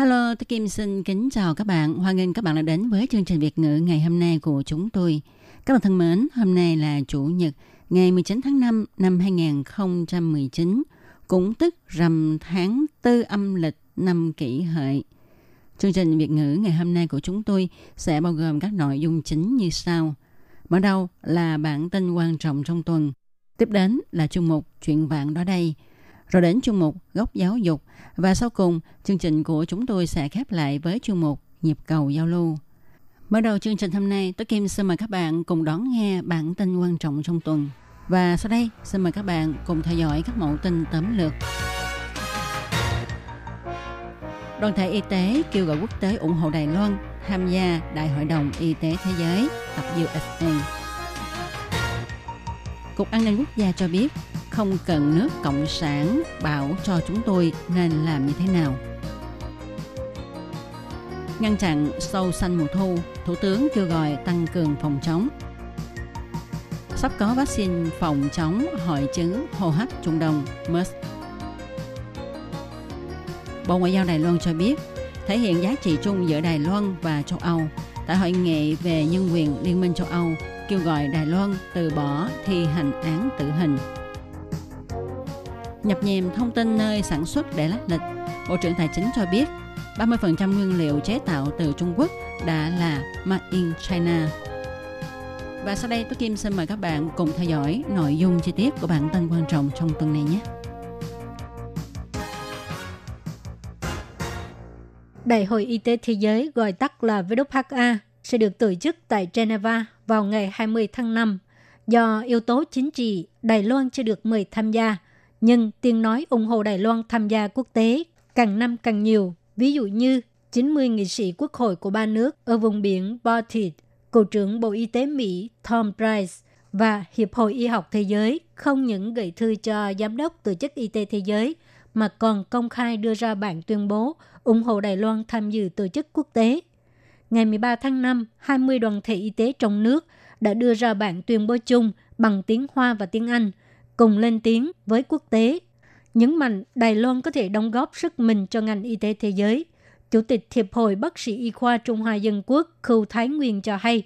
Hello, tôi Kim xin kính chào các bạn. Hoan nghênh các bạn đã đến với chương trình Việt ngữ ngày hôm nay của chúng tôi. Các bạn thân mến, hôm nay là Chủ nhật, ngày 19 tháng 5 năm 2019, cũng tức rằm tháng tư âm lịch năm kỷ hợi. Chương trình Việt ngữ ngày hôm nay của chúng tôi sẽ bao gồm các nội dung chính như sau. Mở đầu là bản tin quan trọng trong tuần. Tiếp đến là chương mục Chuyện vạn đó đây. Rồi đến chương mục Góc giáo dục. Và sau cùng, chương trình của chúng tôi sẽ khép lại với chương mục Nhịp cầu giao lưu. Mở đầu chương trình hôm nay, tôi Kim xin mời các bạn cùng đón nghe bản tin quan trọng trong tuần. Và sau đây, xin mời các bạn cùng theo dõi các mẫu tin tóm lược. Đoàn thể y tế kêu gọi quốc tế ủng hộ Đài Loan tham gia Đại hội đồng Y tế Thế giới tập USA. Cục An ninh Quốc gia cho biết không cần nước cộng sản bảo cho chúng tôi nên làm như thế nào. Ngăn chặn sâu xanh mùa thu, Thủ tướng kêu gọi tăng cường phòng chống. Sắp có vaccine phòng chống hội chứng hô hấp Trung Đông MERS. Bộ Ngoại giao Đài Loan cho biết, thể hiện giá trị chung giữa Đài Loan và châu Âu tại hội nghị về nhân quyền Liên minh châu Âu kêu gọi Đài Loan từ bỏ thi hành án tử hình. Nhập nhèm thông tin nơi sản xuất để lách lịch, Bộ trưởng Tài chính cho biết 30% nguyên liệu chế tạo từ Trung Quốc đã là Made in China. Và sau đây, tôi Kim xin mời các bạn cùng theo dõi nội dung chi tiết của bản tin quan trọng trong tuần này nhé. Đại hội Y tế Thế giới gọi tắt là WHA sẽ được tổ chức tại Geneva vào ngày 20 tháng 5. Do yếu tố chính trị, Đài Loan chưa được mời tham gia, nhưng tiếng nói ủng hộ Đài Loan tham gia quốc tế càng năm càng nhiều. Ví dụ như 90 nghị sĩ quốc hội của ba nước ở vùng biển Baltic, Cựu trưởng Bộ Y tế Mỹ Tom Price và Hiệp hội Y học Thế giới không những gửi thư cho Giám đốc Tổ chức Y tế Thế giới mà còn công khai đưa ra bản tuyên bố ủng hộ Đài Loan tham dự tổ chức quốc tế. Ngày 13 tháng 5, 20 đoàn thể y tế trong nước đã đưa ra bản tuyên bố chung bằng tiếng Hoa và tiếng Anh, cùng lên tiếng với quốc tế. Nhấn mạnh Đài Loan có thể đóng góp sức mình cho ngành y tế thế giới. Chủ tịch Hiệp hội Bác sĩ Y khoa Trung Hoa Dân Quốc Khưu Thái Nguyên cho hay,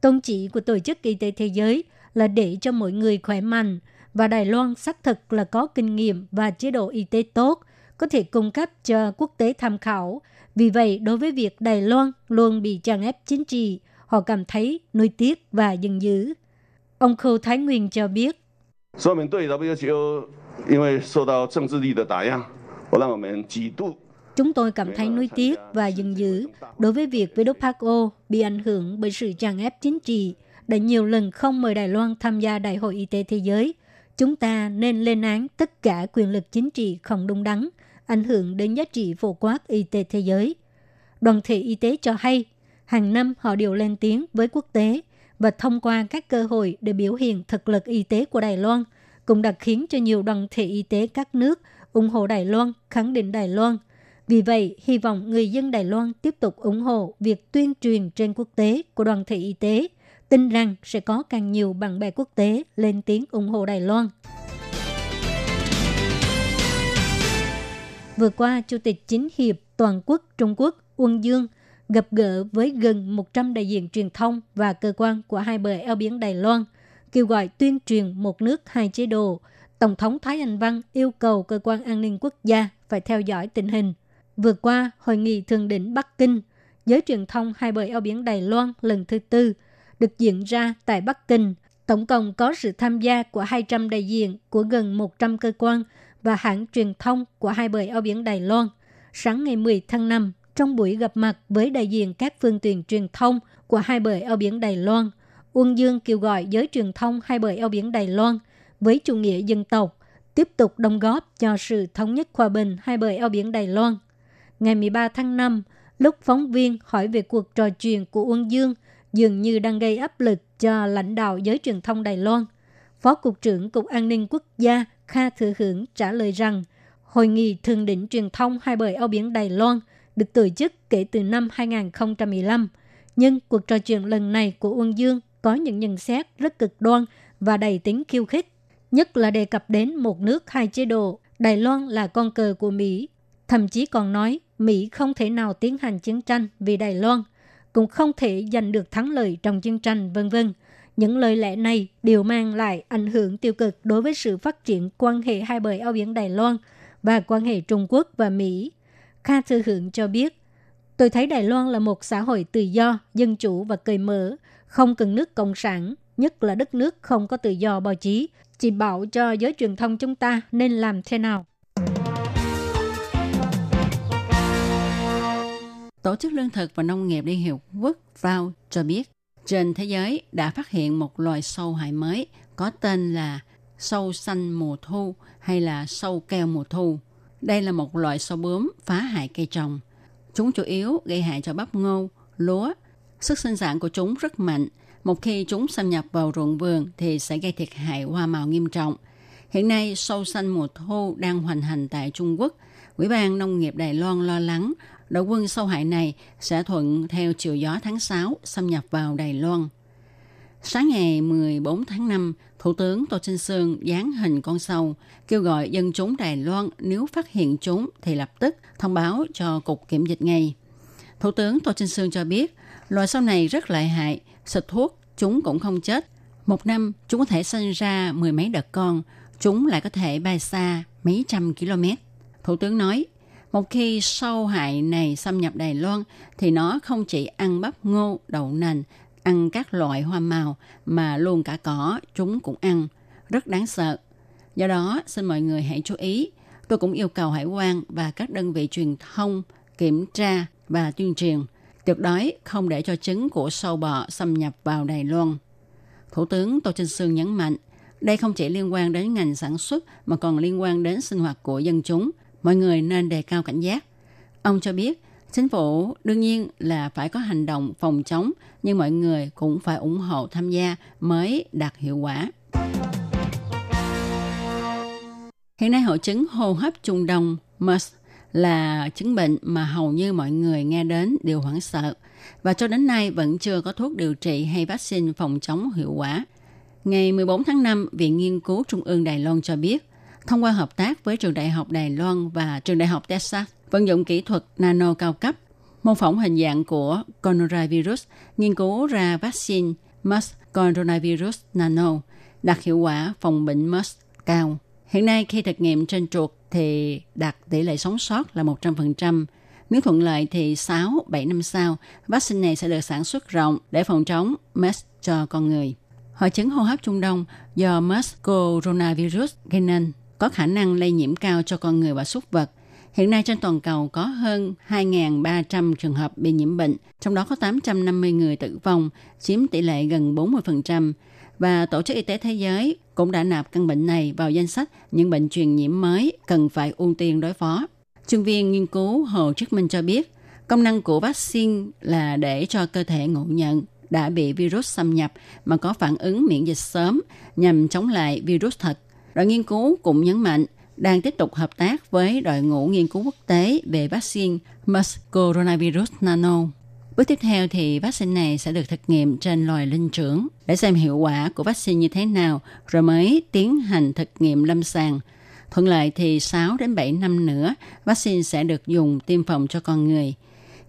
tôn chỉ của Tổ chức Y tế Thế giới là để cho mọi người khỏe mạnh, và Đài Loan xác thực là có kinh nghiệm và chế độ y tế tốt, có thể cung cấp cho quốc tế tham khảo. Vì vậy, đối với việc Đài Loan luôn bị tràn ép chính trị, họ cảm thấy nuối tiếc và giận dữ. Ông Khâu Thái Nguyên cho biết. Chúng tôi cảm thấy nuối tiếc và giận dữ đối với việc WHO bị ảnh hưởng bởi sự tràn ép chính trị đã nhiều lần không mời Đài Loan tham gia Đại hội Y tế Thế giới. Chúng ta nên lên án tất cả quyền lực chính trị không đúng đắn ảnh hưởng đến giá trị phổ quát y tế thế giới. Đoàn thể y tế cho hay, hàng năm họ đều lên tiếng với quốc tế và thông qua các cơ hội để biểu hiện thực lực y tế của Đài Loan, cũng đã khiến cho nhiều đoàn thể y tế các nước ủng hộ Đài Loan, khẳng định Đài Loan. Vì vậy, hy vọng người dân Đài Loan tiếp tục ủng hộ việc tuyên truyền trên quốc tế của đoàn thể y tế, tin rằng sẽ có càng nhiều bạn bè quốc tế lên tiếng ủng hộ Đài Loan. Vừa qua, Chủ tịch Chính hiệp Toàn quốc Trung Quốc Uông Dương gặp gỡ với gần 100 đại diện truyền thông và cơ quan của hai bờ eo biển Đài Loan, kêu gọi tuyên truyền một nước hai chế độ. Tổng thống Thái Anh Văn yêu cầu cơ quan an ninh quốc gia phải theo dõi tình hình. Vừa qua, hội nghị thượng đỉnh Bắc Kinh, giới truyền thông hai bờ eo biển Đài Loan lần thứ tư được diễn ra tại Bắc Kinh. Tổng cộng có sự tham gia của 200 đại diện của gần 100 cơ quan và hãng truyền thông của hai bờ eo biển Đài Loan. Sáng ngày 10 tháng 5, trong buổi gặp mặt với đại diện các phương tiện truyền thông của hai bờ eo biển Đài Loan, Uông Dương kêu gọi giới truyền thông hai bờ eo biển Đài Loan với chủ nghĩa dân tộc tiếp tục đóng góp cho sự thống nhất hòa bình hai bờ eo biển Đài Loan. ngày 13 tháng 5, lúc phóng viên hỏi về cuộc trò chuyện của Uông Dương, dường như đang gây áp lực cho lãnh đạo giới truyền thông Đài Loan. Phó Cục trưởng Cục An ninh Quốc gia Kha Thừa Hưởng trả lời rằng, Hội nghị Thượng đỉnh truyền thông hai bờ eo biển Đài Loan được tổ chức kể từ năm 2015. Nhưng cuộc trò chuyện lần này của Uông Dương có những nhận xét rất cực đoan và đầy tính khiêu khích, nhất là đề cập đến một nước hai chế độ, Đài Loan là con cờ của Mỹ. Thậm chí còn nói Mỹ không thể nào tiến hành chiến tranh vì Đài Loan, cũng không thể giành được thắng lợi trong chiến tranh, vân vân. Những lời lẽ này đều mang lại ảnh hưởng tiêu cực đối với sự phát triển quan hệ hai bờ eo biển Đài Loan và quan hệ Trung Quốc và Mỹ. Kha Thư Hưởng cho biết, tôi thấy Đài Loan là một xã hội tự do, dân chủ và cởi mở, không cần nước cộng sản, nhất là đất nước không có tự do báo chí, chỉ bảo cho giới truyền thông chúng ta nên làm thế nào. Tổ chức Lương thực và Nông nghiệp Liên Hiệp Quốc FAO cho biết, trên thế giới đã phát hiện một loài sâu hại mới có tên là sâu xanh mùa thu hay là sâu keo mùa thu. Đây là một loại sâu bướm phá hại cây trồng. Chúng chủ yếu gây hại cho bắp ngô, lúa. Sức sinh sản của chúng rất mạnh. Một khi chúng xâm nhập vào ruộng vườn thì sẽ gây thiệt hại hoa màu nghiêm trọng. Hiện nay, sâu xanh mùa thu đang hoành hành tại Trung Quốc. Ủy ban Nông nghiệp Đài Loan lo lắng đội quân sâu hại này sẽ thuận theo chiều gió tháng 6 xâm nhập vào Đài Loan. Sáng ngày 14 tháng 5, Thủ tướng Tô Trinh Sương dán hình con sâu, kêu gọi dân chúng Đài Loan nếu phát hiện chúng thì lập tức thông báo cho Cục Kiểm dịch ngay. Thủ tướng Tô Trinh Sương cho biết, loài sâu này rất lợi hại, xịt thuốc chúng cũng không chết. Một năm, chúng có thể sinh ra mười mấy đợt con, chúng lại có thể bay xa mấy trăm km. Thủ tướng nói, một khi sâu hại này xâm nhập Đài Loan thì nó không chỉ ăn bắp ngô, đậu nành, ăn các loại hoa màu mà luôn cả cỏ chúng cũng ăn. Rất đáng sợ. Do đó, xin mọi người hãy chú ý. Tôi cũng yêu cầu hải quan và các đơn vị truyền thông kiểm tra và tuyên truyền. Tuyệt đối không để cho trứng của sâu bọ xâm nhập vào Đài Loan. Thủ tướng Tô Trinh Sương nhấn mạnh, đây không chỉ liên quan đến ngành sản xuất mà còn liên quan đến sinh hoạt của dân chúng – mọi người nên đề cao cảnh giác. Ông cho biết, chính phủ đương nhiên là phải có hành động phòng chống, nhưng mọi người cũng phải ủng hộ tham gia mới đạt hiệu quả. Hiện nay hội chứng hô hấp Trung Đông MERS là chứng bệnh mà hầu như mọi người nghe đến đều hoảng sợ và cho đến nay vẫn chưa có thuốc điều trị hay vaccine phòng chống hiệu quả. Ngày 14 tháng 5, Viện Nghiên cứu Trung ương Đài Loan cho biết thông qua hợp tác với trường đại học Đài Loan và trường đại học Texas, vận dụng kỹ thuật nano cao cấp, mô phỏng hình dạng của coronavirus, nghiên cứu ra vaccine MERS coronavirus nano, đạt hiệu quả phòng bệnh MERS cao. Hiện nay khi thực nghiệm trên chuột thì đạt tỷ lệ sống sót là 100%. Nếu thuận lợi thì 6-7 năm sau, vaccine này sẽ được sản xuất rộng để phòng chống MERS cho con người. Hội chứng hô hấp Trung Đông do MERS coronavirus gây nên có khả năng lây nhiễm cao cho con người và súc vật. Hiện nay trên toàn cầu có hơn 2.300 trường hợp bị nhiễm bệnh, trong đó có 850 người tử vong, chiếm tỷ lệ gần 40%. Và Tổ chức Y tế Thế giới cũng đã nạp căn bệnh này vào danh sách những bệnh truyền nhiễm mới cần phải ưu tiên đối phó. Chuyên viên nghiên cứu Hồ Trức Minh cho biết, công năng của vaccine là để cho cơ thể ngộ nhận đã bị virus xâm nhập mà có phản ứng miễn dịch sớm nhằm chống lại virus thật Đội nghiên cứu cũng nhấn mạnh đang tiếp tục hợp tác với đội ngũ nghiên cứu quốc tế về vaccine MERS coronavirus nano. Bước tiếp theo thì vaccine này sẽ được thực nghiệm trên loài linh trưởng để xem hiệu quả của vaccine như thế nào rồi mới tiến hành thực nghiệm lâm sàng. Thuận lợi thì 6 đến 7 năm nữa, vaccine sẽ được dùng tiêm phòng cho con người.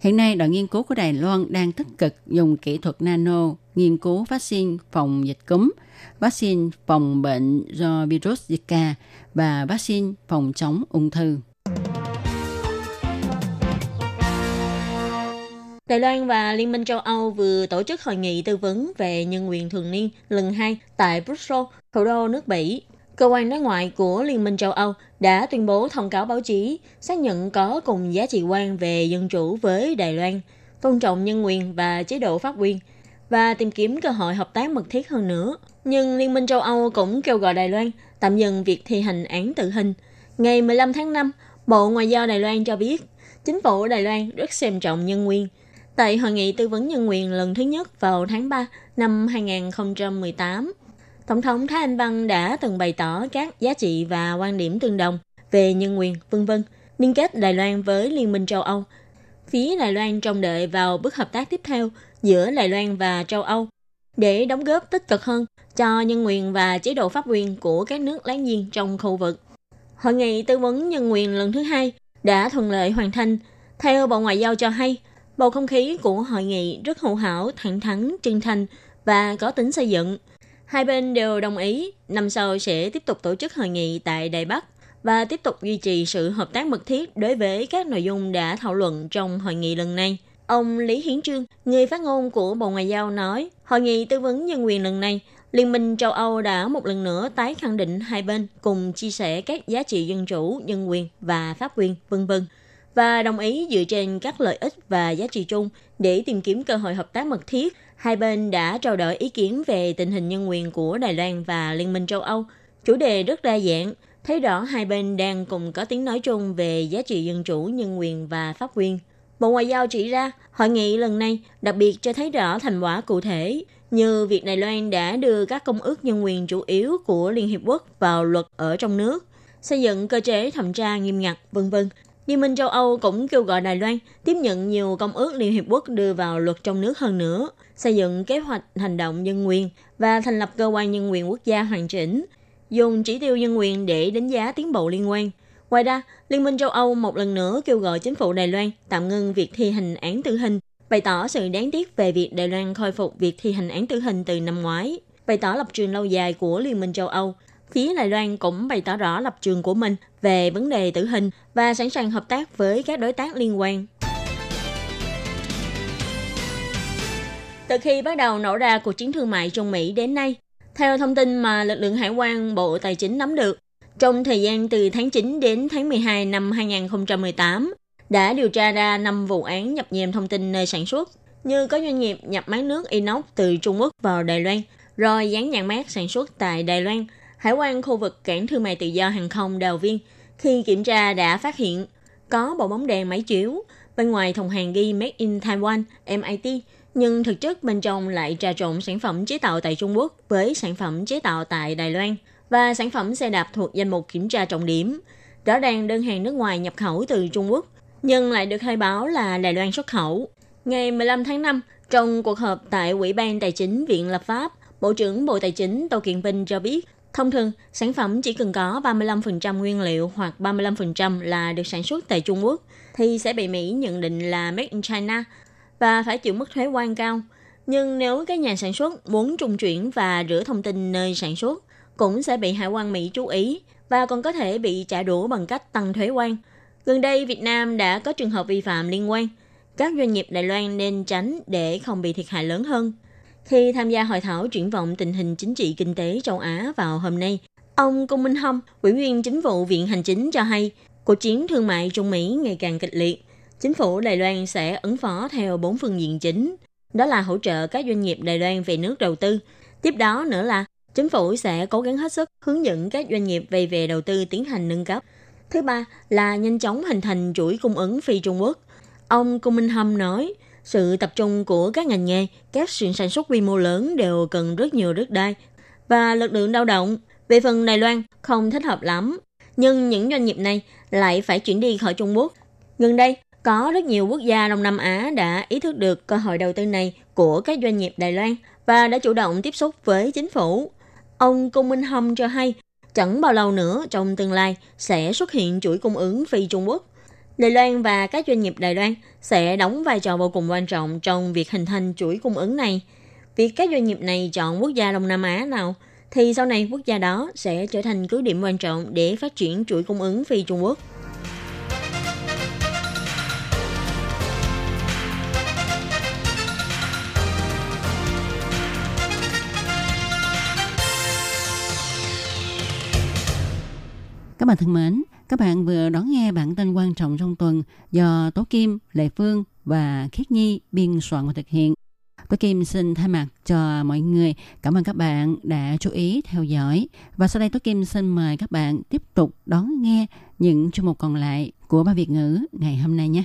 Hiện nay, đội nghiên cứu của Đài Loan đang tích cực dùng kỹ thuật nano nghiên cứu vaccine phòng dịch cúm – vaccine phòng bệnh do virus Zika và vaccine phòng chống ung thư. Đài Loan và Liên minh châu Âu vừa tổ chức hội nghị tư vấn về nhân quyền thường niên lần 2 tại Brussels, thủ đô nước Bỉ. Cơ quan đối ngoại của Liên minh châu Âu đã tuyên bố thông cáo báo chí xác nhận có cùng giá trị quan về dân chủ với Đài Loan, tôn trọng nhân quyền và chế độ pháp quyền và tìm kiếm cơ hội hợp tác mật thiết hơn nữa. Nhưng Liên minh châu Âu cũng kêu gọi Đài Loan tạm dừng việc thi hành án tử hình. Ngày 15 tháng 5, Bộ Ngoại giao Đài Loan cho biết, chính phủ Đài Loan rất xem trọng nhân quyền. Tại hội nghị tư vấn nhân quyền lần thứ nhất vào tháng 3 năm 2018, Tổng thống Thái Anh Văn đã từng bày tỏ các giá trị và quan điểm tương đồng về nhân quyền, vân vân, liên kết Đài Loan với Liên minh châu Âu. Phía Đài Loan trông đợi vào bước hợp tác tiếp theo giữa Đài Loan và châu Âu để đóng góp tích cực hơn cho nhân quyền và chế độ pháp quyền của các nước láng giềng trong khu vực. Hội nghị tư vấn nhân quyền lần thứ hai đã thuận lợi hoàn thành. Theo Bộ Ngoại giao cho hay, bầu không khí của hội nghị rất hữu hảo, thẳng thắn, chân thành và có tính xây dựng. Hai bên đều đồng ý năm sau sẽ tiếp tục tổ chức hội nghị tại Đài Bắc và tiếp tục duy trì sự hợp tác mật thiết đối với các nội dung đã thảo luận trong hội nghị lần này. Ông Lý Hiến Trương, người phát ngôn của Bộ Ngoại giao nói, hội nghị tư vấn nhân quyền lần này, Liên minh châu Âu đã một lần nữa tái khẳng định hai bên cùng chia sẻ các giá trị dân chủ, nhân quyền và pháp quyền, vân vân và đồng ý dựa trên các lợi ích và giá trị chung để tìm kiếm cơ hội hợp tác mật thiết. Hai bên đã trao đổi ý kiến về tình hình nhân quyền của Đài Loan và Liên minh châu Âu. Chủ đề rất đa dạng, thấy rõ hai bên đang cùng có tiếng nói chung về giá trị dân chủ, nhân quyền và pháp quyền. Bộ Ngoại giao chỉ ra, hội nghị lần này đặc biệt cho thấy rõ thành quả cụ thể, như việc Đài Loan đã đưa các công ước nhân quyền chủ yếu của Liên Hiệp Quốc vào luật ở trong nước, xây dựng cơ chế thẩm tra nghiêm ngặt, vân vân. Liên minh châu Âu cũng kêu gọi Đài Loan tiếp nhận nhiều công ước Liên Hiệp Quốc đưa vào luật trong nước hơn nữa, xây dựng kế hoạch hành động nhân quyền và thành lập cơ quan nhân quyền quốc gia hoàn chỉnh, dùng chỉ tiêu nhân quyền để đánh giá tiến bộ liên quan. Ngoài ra, Liên minh châu Âu một lần nữa kêu gọi chính phủ Đài Loan tạm ngưng việc thi hành án tử hình, bày tỏ sự đáng tiếc về việc Đài Loan khôi phục việc thi hành án tử hình từ năm ngoái, bày tỏ lập trường lâu dài của Liên minh châu Âu. Phía Đài Loan cũng bày tỏ rõ lập trường của mình về vấn đề tử hình và sẵn sàng hợp tác với các đối tác liên quan. Từ khi bắt đầu nổ ra cuộc chiến thương mại Trung Mỹ đến nay, theo thông tin mà lực lượng hải quan Bộ Tài chính nắm được, trong thời gian từ tháng 9 đến tháng 12 năm 2018, đã điều tra ra 5 vụ án nhập nhèm thông tin nơi sản xuất, như có doanh nghiệp nhập máy nước inox từ Trung Quốc vào Đài Loan, rồi dán nhãn mát sản xuất tại Đài Loan. Hải quan khu vực cảng thương mại tự do hàng không Đào Viên khi kiểm tra đã phát hiện có bộ bóng đèn máy chiếu, bên ngoài thùng hàng ghi Made in Taiwan, MIT, nhưng thực chất bên trong lại trà trộn sản phẩm chế tạo tại Trung Quốc với sản phẩm chế tạo tại Đài Loan và sản phẩm xe đạp thuộc danh mục kiểm tra trọng điểm. Rõ ràng đơn hàng nước ngoài nhập khẩu từ Trung Quốc, nhưng lại được khai báo là Đài Loan xuất khẩu. Ngày 15 tháng 5, trong cuộc họp tại Ủy ban Tài chính Viện Lập pháp, Bộ trưởng Bộ Tài chính Tô Kiện Vinh cho biết, thông thường sản phẩm chỉ cần có 35% nguyên liệu hoặc 35% là được sản xuất tại Trung Quốc thì sẽ bị Mỹ nhận định là made in China và phải chịu mức thuế quan cao. Nhưng nếu các nhà sản xuất muốn trung chuyển và rửa thông tin nơi sản xuất, cũng sẽ bị hải quan Mỹ chú ý và còn có thể bị trả đũa bằng cách tăng thuế quan. Gần đây, Việt Nam đã có trường hợp vi phạm liên quan. Các doanh nghiệp Đài Loan nên tránh để không bị thiệt hại lớn hơn. Khi tham gia hội thảo triển vọng tình hình chính trị kinh tế châu Á vào hôm nay, ông Công Minh Hâm, ủy viên chính vụ Viện Hành Chính cho hay, cuộc chiến thương mại Trung Mỹ ngày càng kịch liệt. Chính phủ Đài Loan sẽ ứng phó theo bốn phương diện chính. Đó là hỗ trợ các doanh nghiệp Đài Loan về nước đầu tư. Tiếp đó nữa là chính phủ sẽ cố gắng hết sức hướng dẫn các doanh nghiệp về về đầu tư tiến hành nâng cấp. Thứ ba là nhanh chóng hình thành chuỗi cung ứng phi Trung Quốc. Ông Cung Minh Hâm nói, sự tập trung của các ngành nghề, các sự sản xuất quy mô lớn đều cần rất nhiều đất đai và lực lượng lao động. Về phần Đài Loan, không thích hợp lắm. Nhưng những doanh nghiệp này lại phải chuyển đi khỏi Trung Quốc. Gần đây, có rất nhiều quốc gia Đông Nam Á đã ý thức được cơ hội đầu tư này của các doanh nghiệp Đài Loan và đã chủ động tiếp xúc với chính phủ. Ông công Minh Hâm cho hay, chẳng bao lâu nữa trong tương lai sẽ xuất hiện chuỗi cung ứng phi Trung Quốc. Đài Loan và các doanh nghiệp Đài Loan sẽ đóng vai trò vô cùng quan trọng trong việc hình thành chuỗi cung ứng này. Việc các doanh nghiệp này chọn quốc gia Đông Nam Á nào thì sau này quốc gia đó sẽ trở thành cứ điểm quan trọng để phát triển chuỗi cung ứng phi Trung Quốc. Các bạn thân mến, các bạn vừa đón nghe bản tin quan trọng trong tuần do Tố Kim, Lệ Phương và Khiết Nhi biên soạn và thực hiện. Tố Kim xin thay mặt cho mọi người cảm ơn các bạn đã chú ý theo dõi. Và sau đây Tố Kim xin mời các bạn tiếp tục đón nghe những chương mục còn lại của ba Việt ngữ ngày hôm nay nhé.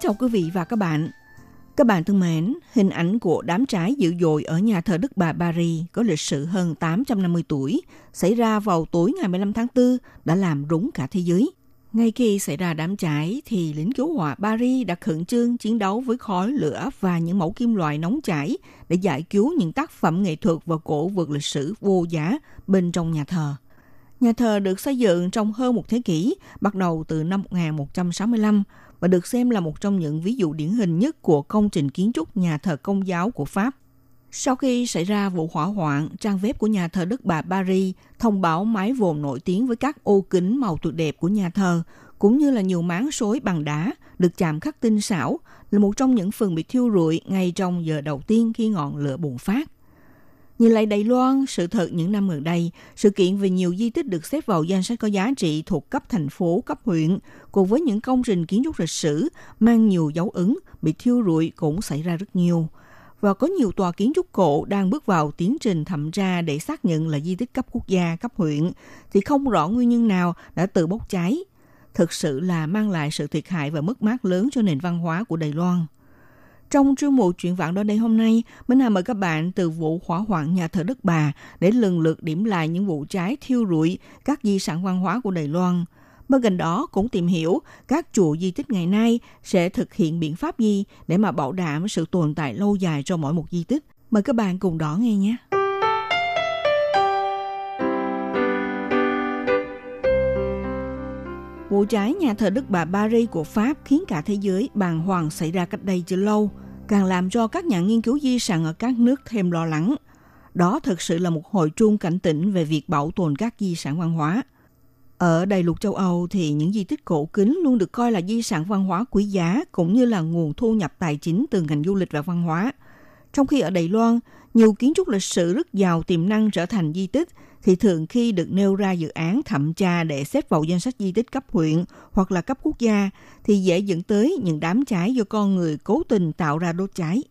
Chào quý vị và các bạn. Các bạn thân mến, hình ảnh của đám cháy dữ dội ở nhà thờ Đức Bà Paris có lịch sử hơn 850 tuổi, xảy ra vào tối ngày 15 tháng 4 đã làm rúng cả thế giới. Ngay khi xảy ra đám cháy thì lính cứu hỏa Paris đã khẩn trương chiến đấu với khói lửa và những mẫu kim loại nóng chảy để giải cứu những tác phẩm nghệ thuật và cổ vật lịch sử vô giá bên trong nhà thờ. Nhà thờ được xây dựng trong hơn một thế kỷ, bắt đầu từ năm 1165 và được xem là một trong những ví dụ điển hình nhất của công trình kiến trúc nhà thờ công giáo của Pháp. Sau khi xảy ra vụ hỏa hoạn, trang web của nhà thờ Đức Bà Paris thông báo mái vòm nổi tiếng với các ô kính màu tuyệt đẹp của nhà thờ, cũng như là nhiều máng sối bằng đá được chạm khắc tinh xảo là một trong những phần bị thiêu rụi ngay trong giờ đầu tiên khi ngọn lửa bùng phát. Nhìn lại Đài Loan, sự thật những năm gần đây, sự kiện về nhiều di tích được xếp vào danh sách có giá trị thuộc cấp thành phố, cấp huyện, cùng với những công trình kiến trúc lịch sử mang nhiều dấu ấn bị thiêu rụi cũng xảy ra rất nhiều. Và có nhiều tòa kiến trúc cổ đang bước vào tiến trình thẩm tra để xác nhận là di tích cấp quốc gia, cấp huyện, thì không rõ nguyên nhân nào đã tự bốc cháy. Thực sự là mang lại sự thiệt hại và mất mát lớn cho nền văn hóa của Đài Loan. Trong chuyên mục chuyện vạn đó đây hôm nay, Minh Hà mời các bạn từ vụ hỏa hoạn nhà thờ Đức Bà để lần lượt điểm lại những vụ cháy thiêu rụi các di sản văn hóa của Đài Loan. Bên cạnh đó cũng tìm hiểu các chùa di tích ngày nay sẽ thực hiện biện pháp gì để mà bảo đảm sự tồn tại lâu dài cho mỗi một di tích. Mời các bạn cùng đón nghe nhé. Vụ cháy nhà thờ Đức Bà Paris của Pháp khiến cả thế giới bàng hoàng xảy ra cách đây chưa lâu, càng làm cho các nhà nghiên cứu di sản ở các nước thêm lo lắng. Đó thực sự là một hồi chuông cảnh tỉnh về việc bảo tồn các di sản văn hóa. Ở đại lục châu Âu thì những di tích cổ kính luôn được coi là di sản văn hóa quý giá cũng như là nguồn thu nhập tài chính từ ngành du lịch và văn hóa. Trong khi ở Đài Loan, nhiều kiến trúc lịch sử rất giàu tiềm năng trở thành di tích – thì thường khi được nêu ra dự án thẩm tra để xếp vào danh sách di tích cấp huyện hoặc là cấp quốc gia thì dễ dẫn tới những đám cháy do con người cố tình tạo ra đốt cháy.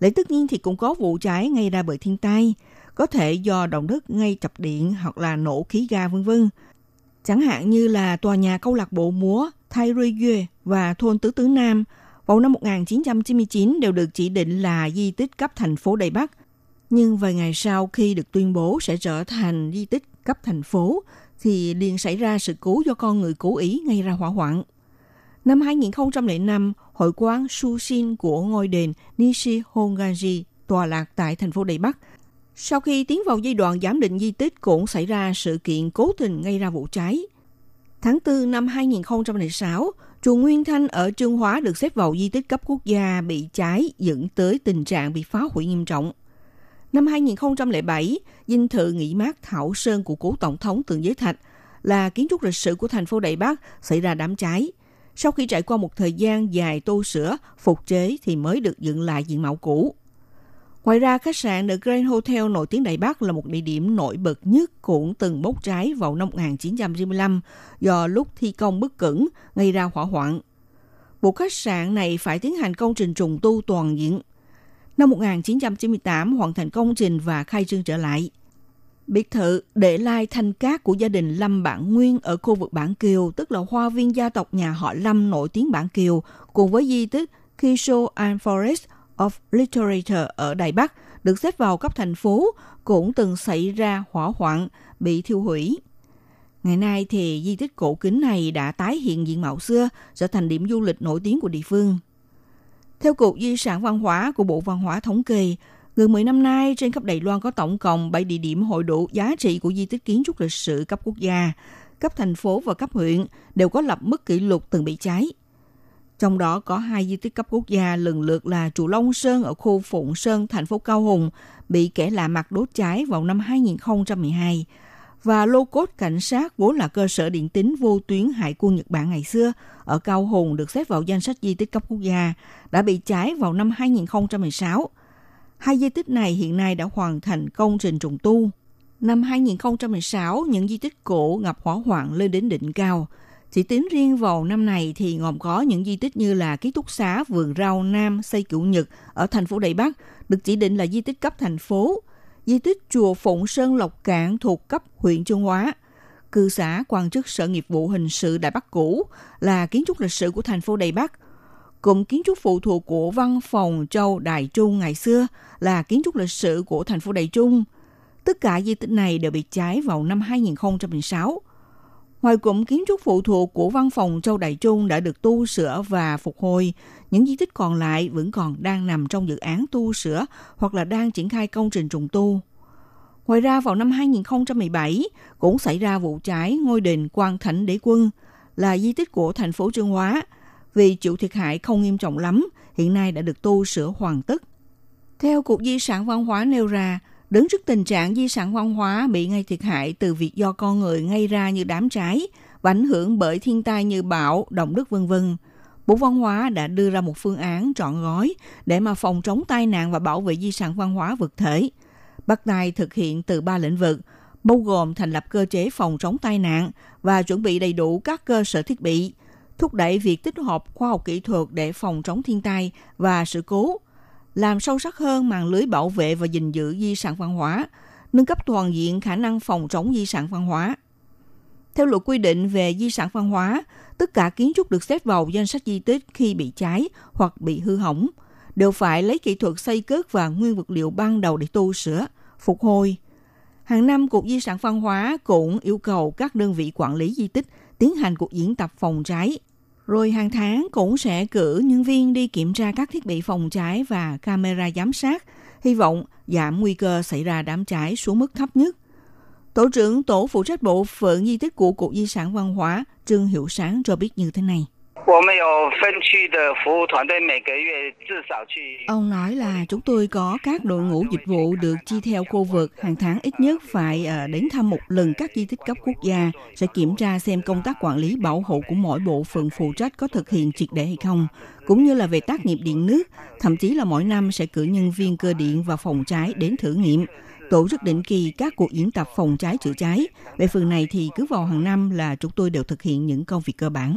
Lẽ tất nhiên thì cũng có vụ cháy ngay ra bởi thiên tai, có thể do động đất ngay chập điện hoặc là nổ khí ga vân vân. Chẳng hạn như là tòa nhà câu lạc bộ múa Thay Rui Yue và thôn Tứ Tứ Nam vào năm 1999 đều được chỉ định là di tích cấp thành phố Đài Bắc nhưng vài ngày sau khi được tuyên bố sẽ trở thành di tích cấp thành phố, thì liền xảy ra sự cố do con người cố ý gây ra hỏa hoạn. Năm 2005, hội quán Sushin của ngôi đền Nishi Honganji tòa lạc tại thành phố Đài Bắc. Sau khi tiến vào giai đoạn giám định di tích cũng xảy ra sự kiện cố tình gây ra vụ cháy. Tháng 4 năm 2006, chùa Nguyên Thanh ở Trương Hóa được xếp vào di tích cấp quốc gia bị cháy dẫn tới tình trạng bị phá hủy nghiêm trọng. Năm 2007, dinh thự nghỉ mát Thảo Sơn của cố Tổng thống Tượng Giới Thạch là kiến trúc lịch sử của thành phố Đại Bắc xảy ra đám cháy. Sau khi trải qua một thời gian dài tô sửa, phục chế thì mới được dựng lại diện mạo cũ. Ngoài ra, khách sạn The Grand Hotel nổi tiếng Đại Bắc là một địa điểm nổi bật nhất cũng từng bốc cháy vào năm 1995 do lúc thi công bất cẩn gây ra hỏa hoạn. Bộ khách sạn này phải tiến hành công trình trùng tu toàn diện Năm 1998 hoàn thành công trình và khai trương trở lại. Biệt thự để lai thanh cát của gia đình Lâm Bản Nguyên ở khu vực Bản Kiều, tức là hoa viên gia tộc nhà họ Lâm nổi tiếng Bản Kiều, cùng với di tích Kisho and Forest of Literature ở Đài Bắc, được xếp vào cấp thành phố, cũng từng xảy ra hỏa hoạn, bị thiêu hủy. Ngày nay thì di tích cổ kính này đã tái hiện diện mạo xưa, trở thành điểm du lịch nổi tiếng của địa phương. Theo Cục Di sản Văn hóa của Bộ Văn hóa Thống kê, gần 10 năm nay trên khắp Đài Loan có tổng cộng 7 địa điểm hội đủ giá trị của di tích kiến trúc lịch sử cấp quốc gia, cấp thành phố và cấp huyện đều có lập mức kỷ lục từng bị cháy. Trong đó có hai di tích cấp quốc gia lần lượt là trụ Long Sơn ở khu Phụng Sơn, thành phố Cao Hùng bị kẻ lạ mặt đốt cháy vào năm 2012 và lô cốt cảnh sát vốn là cơ sở điện tín vô tuyến hải quân Nhật Bản ngày xưa ở Cao Hùng được xếp vào danh sách di tích cấp quốc gia đã bị cháy vào năm 2016. Hai di tích này hiện nay đã hoàn thành công trình trùng tu. Năm 2016, những di tích cổ ngập hỏa hoạn lên đến đỉnh cao. Chỉ tính riêng vào năm này thì gồm có những di tích như là ký túc xá vườn rau Nam xây cửu Nhật ở thành phố Đại Bắc được chỉ định là di tích cấp thành phố, di tích chùa Phụng Sơn Lộc Cạn thuộc cấp huyện Chương Hóa, cư xã quan chức Sở Nghiệp vụ Hình sự Đại Bắc cũ là kiến trúc lịch sử của thành phố Đại Bắc. Cụm kiến trúc phụ thuộc của Văn phòng Châu Đại Trung ngày xưa là kiến trúc lịch sử của thành phố Đại Trung. Tất cả di tích này đều bị cháy vào năm 2006. Ngoài cụm kiến trúc phụ thuộc của Văn phòng Châu Đại Trung đã được tu sửa và phục hồi, những di tích còn lại vẫn còn đang nằm trong dự án tu sửa hoặc là đang triển khai công trình trùng tu. Ngoài ra vào năm 2017 cũng xảy ra vụ cháy ngôi đền Quan Thánh Đế Quân là di tích của thành phố Trương Hóa. Vì chịu thiệt hại không nghiêm trọng lắm, hiện nay đã được tu sửa hoàn tất. Theo Cục Di sản Văn hóa nêu ra, đứng trước tình trạng di sản văn hóa bị gây thiệt hại từ việc do con người gây ra như đám cháy và ảnh hưởng bởi thiên tai như bão, động đất vân vân. Bộ Văn hóa đã đưa ra một phương án trọn gói để mà phòng chống tai nạn và bảo vệ di sản văn hóa vật thể – bắt tay thực hiện từ ba lĩnh vực, bao gồm thành lập cơ chế phòng chống tai nạn và chuẩn bị đầy đủ các cơ sở thiết bị, thúc đẩy việc tích hợp khoa học kỹ thuật để phòng chống thiên tai và sự cố, làm sâu sắc hơn mạng lưới bảo vệ và gìn giữ di sản văn hóa, nâng cấp toàn diện khả năng phòng chống di sản văn hóa. Theo luật quy định về di sản văn hóa, tất cả kiến trúc được xếp vào danh sách di tích khi bị cháy hoặc bị hư hỏng – đều phải lấy kỹ thuật xây cất và nguyên vật liệu ban đầu để tu sửa, phục hồi. Hàng năm, Cục Di sản Văn hóa cũng yêu cầu các đơn vị quản lý di tích tiến hành cuộc diễn tập phòng cháy. Rồi hàng tháng cũng sẽ cử nhân viên đi kiểm tra các thiết bị phòng cháy và camera giám sát, hy vọng giảm nguy cơ xảy ra đám cháy xuống mức thấp nhất. Tổ trưởng Tổ phụ trách bộ phận di tích của Cục Di sản Văn hóa Trương Hiệu Sáng cho biết như thế này. Ông nói là chúng tôi có các đội ngũ dịch vụ được chi theo khu vực hàng tháng ít nhất phải ờ, đến thăm một lần các di tích cấp quốc gia, sẽ kiểm tra xem công tác quản lý bảo hộ của mỗi bộ phận phụ trách có thực hiện triệt để hay không, cũng như là về tác nghiệp điện nước, thậm chí là mỗi năm sẽ cử nhân viên cơ điện và phòng cháy đến thử nghiệm tổ chức định kỳ các cuộc diễn tập phòng cháy chữa cháy. Về phần này thì cứ vào hàng năm là chúng tôi đều thực hiện những công việc cơ bản.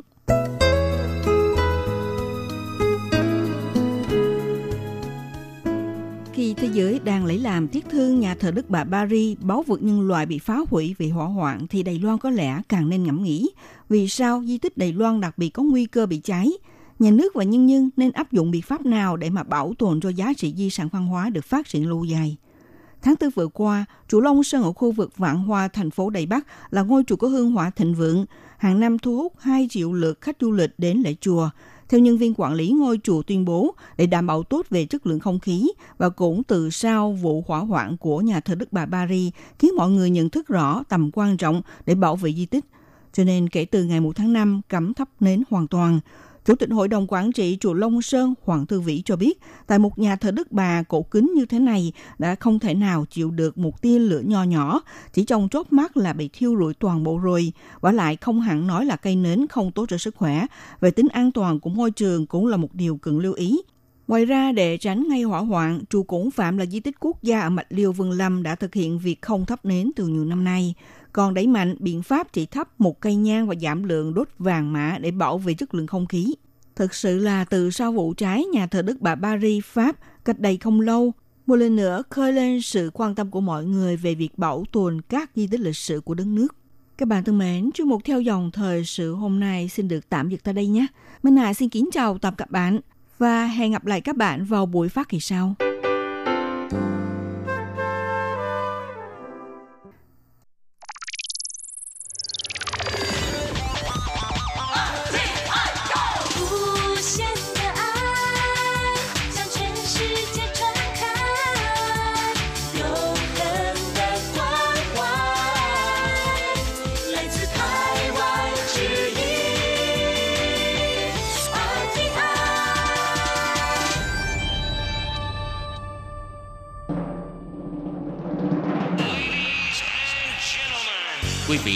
Khi thế giới đang lấy làm tiếc thương nhà thờ Đức Bà Paris, báu vật nhân loại bị phá hủy vì hỏa hoạn, thì Đài Loan có lẽ càng nên ngẫm nghĩ vì sao di tích Đài Loan đặc biệt có nguy cơ bị cháy. Nhà nước và nhân dân nên áp dụng biện pháp nào để mà bảo tồn cho giá trị di sản văn hóa được phát triển lâu dài. Tháng tư vừa qua, chùa Long Sơn ở khu vực Vạn Hoa, thành phố Đài Bắc là ngôi chùa có hương hỏa thịnh vượng, hàng năm thu hút 2 triệu lượt khách du lịch đến lễ chùa – theo nhân viên quản lý ngôi chùa tuyên bố để đảm bảo tốt về chất lượng không khí và cũng từ sau vụ hỏa hoạn của nhà thờ Đức Bà Paris khiến mọi người nhận thức rõ tầm quan trọng để bảo vệ di tích. Cho nên kể từ ngày 1 tháng 5 cấm thắp nến hoàn toàn, Chủ tịch Hội đồng Quản trị chùa Long Sơn Hoàng Thư Vĩ cho biết, tại một nhà thờ Đức Bà cổ kính như thế này đã không thể nào chịu được một tia lửa nho nhỏ, chỉ trong chốt mắt là bị thiêu rụi toàn bộ rồi. Và lại không hẳn nói là cây nến không tốt cho sức khỏe. Về tính an toàn của môi trường cũng là một điều cần lưu ý. Ngoài ra, để tránh ngay hỏa hoạn, chùa cũng Phạm là di tích quốc gia ở Mạch Liêu Vân Lâm đã thực hiện việc không thắp nến từ nhiều năm nay còn đẩy mạnh biện pháp chỉ thắp một cây nhang và giảm lượng đốt vàng mã để bảo vệ chất lượng không khí. Thực sự là từ sau vụ cháy nhà thờ Đức Bà Paris, Pháp cách đây không lâu, một lần nữa khơi lên sự quan tâm của mọi người về việc bảo tồn các di tích lịch sử của đất nước. Các bạn thân mến, chuyên mục theo dòng thời sự hôm nay xin được tạm dừng tại đây nhé. Minh Hà xin kính chào tạm các bạn và hẹn gặp lại các bạn vào buổi phát kỳ sau.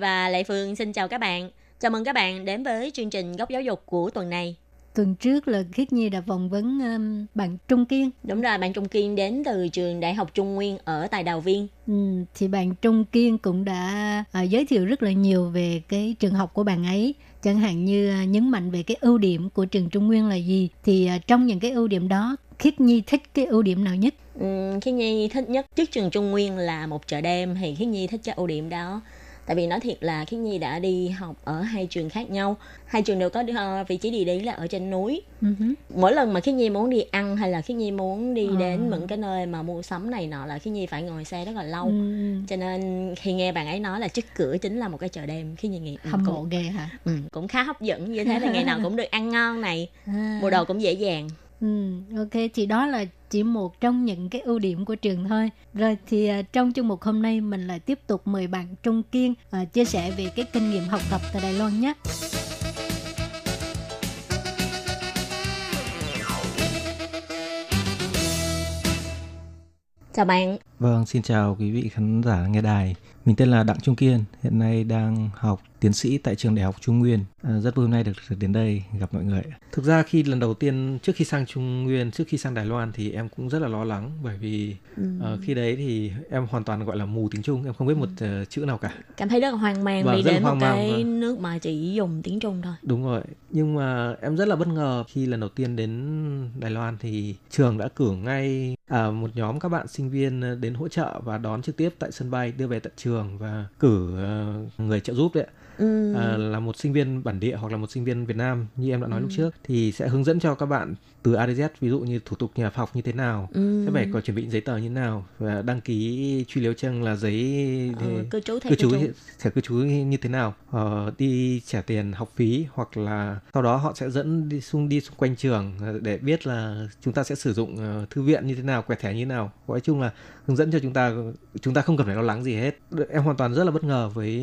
Và Lệ Phương xin chào các bạn. Chào mừng các bạn đến với chương trình Góc Giáo dục của tuần này. Tuần trước là Khiết Nhi đã phỏng vấn um, bạn Trung Kiên. Đúng rồi, bạn Trung Kiên đến từ trường Đại học Trung Nguyên ở tại Đào Viên. Ừ, thì bạn Trung Kiên cũng đã à, giới thiệu rất là nhiều về cái trường học của bạn ấy. Chẳng hạn như à, nhấn mạnh về cái ưu điểm của trường Trung Nguyên là gì. Thì à, trong những cái ưu điểm đó, Khiết Nhi thích cái ưu điểm nào nhất? Ừ, Khiết Nhi thích nhất trước trường Trung Nguyên là một chợ đêm thì Khiết Nhi thích cái ưu điểm đó. Tại vì nói thiệt là Khiết Nhi đã đi học ở hai trường khác nhau. Hai trường đều có uh, vị trí địa lý là ở trên núi. Uh-huh. Mỗi lần mà Khiết Nhi muốn đi ăn hay là Khiết Nhi muốn đi Ờ. đến những cái nơi mà mua sắm này nọ là Khiết Nhi phải ngồi xe rất là lâu. Ừ, Cho nên khi nghe bạn ấy nói là trước cửa chính là một cái chợ đêm, Khiết Nhi nghĩ ừ, hâm mộ ghê hả? ừ, cũng khá hấp dẫn như thế là ngày nào cũng được ăn ngon này, À. mua đồ cũng dễ dàng. Ừ, ok thì đó là chỉ một trong những cái ưu điểm của trường thôi. Rồi thì à, trong chương mục hôm nay mình lại tiếp tục mời bạn Trung Kiên à, chia sẻ về cái kinh nghiệm học tập tại Đài Loan nhé. Chào bạn, Vâng, xin chào quý vị khán giả nghe đài. Mình tên là Đặng Trung Kiên, hiện nay đang học tiến sĩ tại trường Đại học Trung Nguyên. À, rất vui hôm nay được, được đến đây gặp mọi người. Thực ra khi lần đầu tiên trước khi sang Trung Nguyên, trước khi sang Đài Loan thì em cũng rất là lo lắng bởi vì ờ, khi đấy thì em hoàn toàn gọi là mù tiếng Trung, em không biết một ờ, chữ nào cả. cảm thấy rất là hoang mang Vâng, vì đến một hoang mang, cái vâng. nước mà chỉ dùng tiếng Trung thôi. Đúng rồi, nhưng mà em rất là bất ngờ khi lần đầu tiên đến Đài Loan thì trường đã cử ngay à, một nhóm các bạn sinh viên ờ, đến hỗ trợ và đón trực tiếp tại sân bay đưa về tận trường và cử ờ, người trợ giúp đấy ạ. Ừ. à, là một sinh viên bản địa hoặc là một sinh viên Việt Nam như em đã nói Ừ. lúc trước thì sẽ hướng dẫn cho các bạn từ A đến Z ví dụ như thủ tục nhập học như thế nào Ừ. sẽ phải có chuẩn bị giấy tờ như thế nào và đăng ký truy liếu chân là giấy Ờ, cư trú thẻ cư trú thẻ cư trú như thế nào. Ờ, đi trả tiền học phí hoặc là sau đó họ sẽ dẫn đi xung đi xung quanh trường để biết là chúng ta sẽ sử dụng ờ, thư viện như thế nào quẹt thẻ như thế nào. Nói chung là hướng dẫn cho chúng ta chúng ta không cần phải lo lắng gì hết. Em hoàn toàn rất là bất ngờ với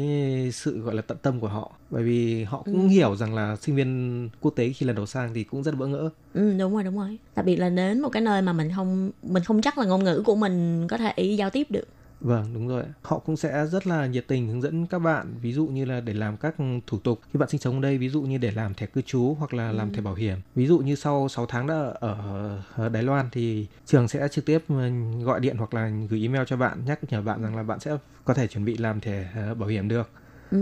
sự gọi là tận tâm của họ bởi vì họ cũng Ừ. hiểu rằng là sinh viên quốc tế khi lần đầu sang thì cũng rất bỡ ngỡ Ừ, đúng rồi đúng rồi đặc biệt là đến một cái nơi mà mình không mình không chắc là ngôn ngữ của mình có thể giao tiếp được Vâng, đúng rồi. Họ cũng sẽ rất là nhiệt tình hướng dẫn các bạn, ví dụ như là để làm các thủ tục khi bạn sinh sống ở đây, ví dụ như để làm thẻ cư trú hoặc là làm Ừ. thẻ bảo hiểm. Ví dụ như sau 6 tháng đã ở, ở Đài Loan thì trường sẽ trực tiếp ừ, gọi điện hoặc là gửi email cho bạn nhắc nhở bạn rằng là bạn sẽ có thể chuẩn bị làm thẻ ờ, bảo hiểm được. Ừ.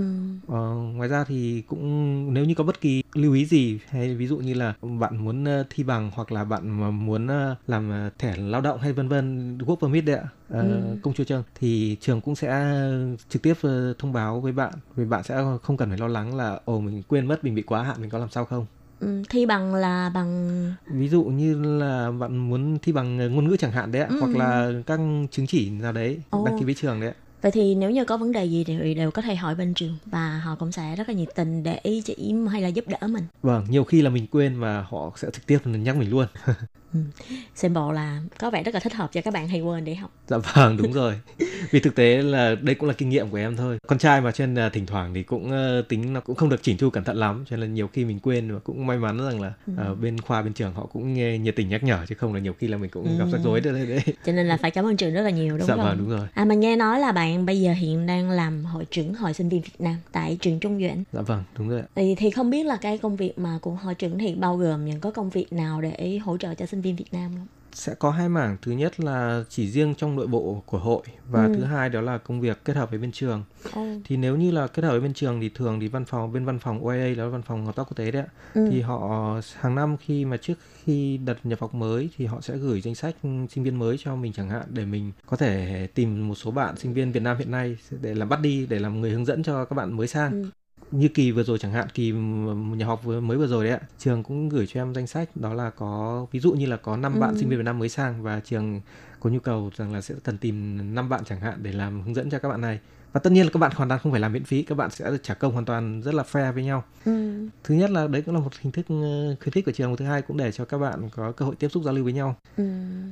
Ờ, ngoài ra thì cũng nếu như có bất kỳ lưu ý gì hay ví dụ như là bạn muốn ờ, thi bằng hoặc là bạn muốn ờ, làm ờ, thẻ lao động hay vân vân work permit đấy ạ ờ, Ừ. công chúa chân thì trường cũng sẽ trực tiếp thông báo với bạn vì bạn sẽ không cần phải lo lắng là ồ mình quên mất mình bị quá hạn mình có làm sao không Ừ, thi bằng là bằng ví dụ như là bạn muốn thi bằng ngôn ngữ chẳng hạn đấy ạ Ừ. hoặc là các chứng chỉ nào đấy Ồ. đăng ký với trường đấy ạ vậy thì nếu như có vấn đề gì thì đều có thể hỏi bên trường và họ cũng sẽ rất là nhiệt tình để ý chỉ hay là giúp đỡ mình. Vâng nhiều khi là mình quên và họ sẽ trực tiếp nhắc mình luôn. xem bộ là có vẻ rất là thích hợp cho các bạn hay quên để học. Dạ vâng đúng rồi. Vì thực tế là đây cũng là kinh nghiệm của em thôi. Con trai mà cho nên là thỉnh thoảng thì cũng ờ, tính nó cũng không được chỉnh chu cẩn thận lắm Cho nên là nhiều khi mình quên và cũng may mắn rằng là Ừ. ờ, bên khoa bên trường họ cũng nghe nhiệt tình nhắc nhở Chứ không là nhiều khi là mình cũng gặp Ừ. rắc rối đấy, đấy. cho nên là phải cảm ơn trường rất là nhiều đúng Dạ không? vâng đúng rồi. À mình nghe nói là bạn bây giờ hiện đang làm hội trưởng hội sinh viên Việt Nam tại trường Trung Duyện Dạ vâng đúng rồi thì, thì không biết là cái công việc mà của hội trưởng thì bao gồm những có công việc nào để hỗ trợ cho sinh viên Việt Nam không sẽ có hai mảng thứ nhất là chỉ riêng trong nội bộ của hội và Ừ. thứ hai đó là công việc kết hợp với bên trường Ồ. thì nếu như là kết hợp với bên trường thì thường thì văn phòng bên văn phòng OIA là văn phòng hợp tác quốc tế đấy ạ Ừ. thì họ hàng năm khi mà trước khi đợt nhập học mới thì họ sẽ gửi danh sách sinh viên mới cho mình chẳng hạn để mình có thể tìm một số bạn sinh viên Việt Nam hiện nay để làm bắt đi để làm người hướng dẫn cho các bạn mới sang Ừ. như kỳ vừa rồi chẳng hạn kỳ nhập học vừa- mới vừa rồi đấy ạ trường cũng gửi cho em danh sách đó là có ví dụ như là có 5 bạn Ừ. sinh viên Việt Nam mới sang và trường có nhu cầu rằng là sẽ cần tìm năm bạn chẳng hạn để làm hướng dẫn cho các bạn này và tất nhiên là các bạn hoàn toàn không phải làm miễn phí các bạn sẽ trả công hoàn toàn rất là fair với nhau Ừ. thứ nhất là đấy cũng là một hình thức ờ, khuyến khích của trường thứ hai cũng để cho các bạn có cơ hội tiếp xúc giao lưu với nhau Ừ.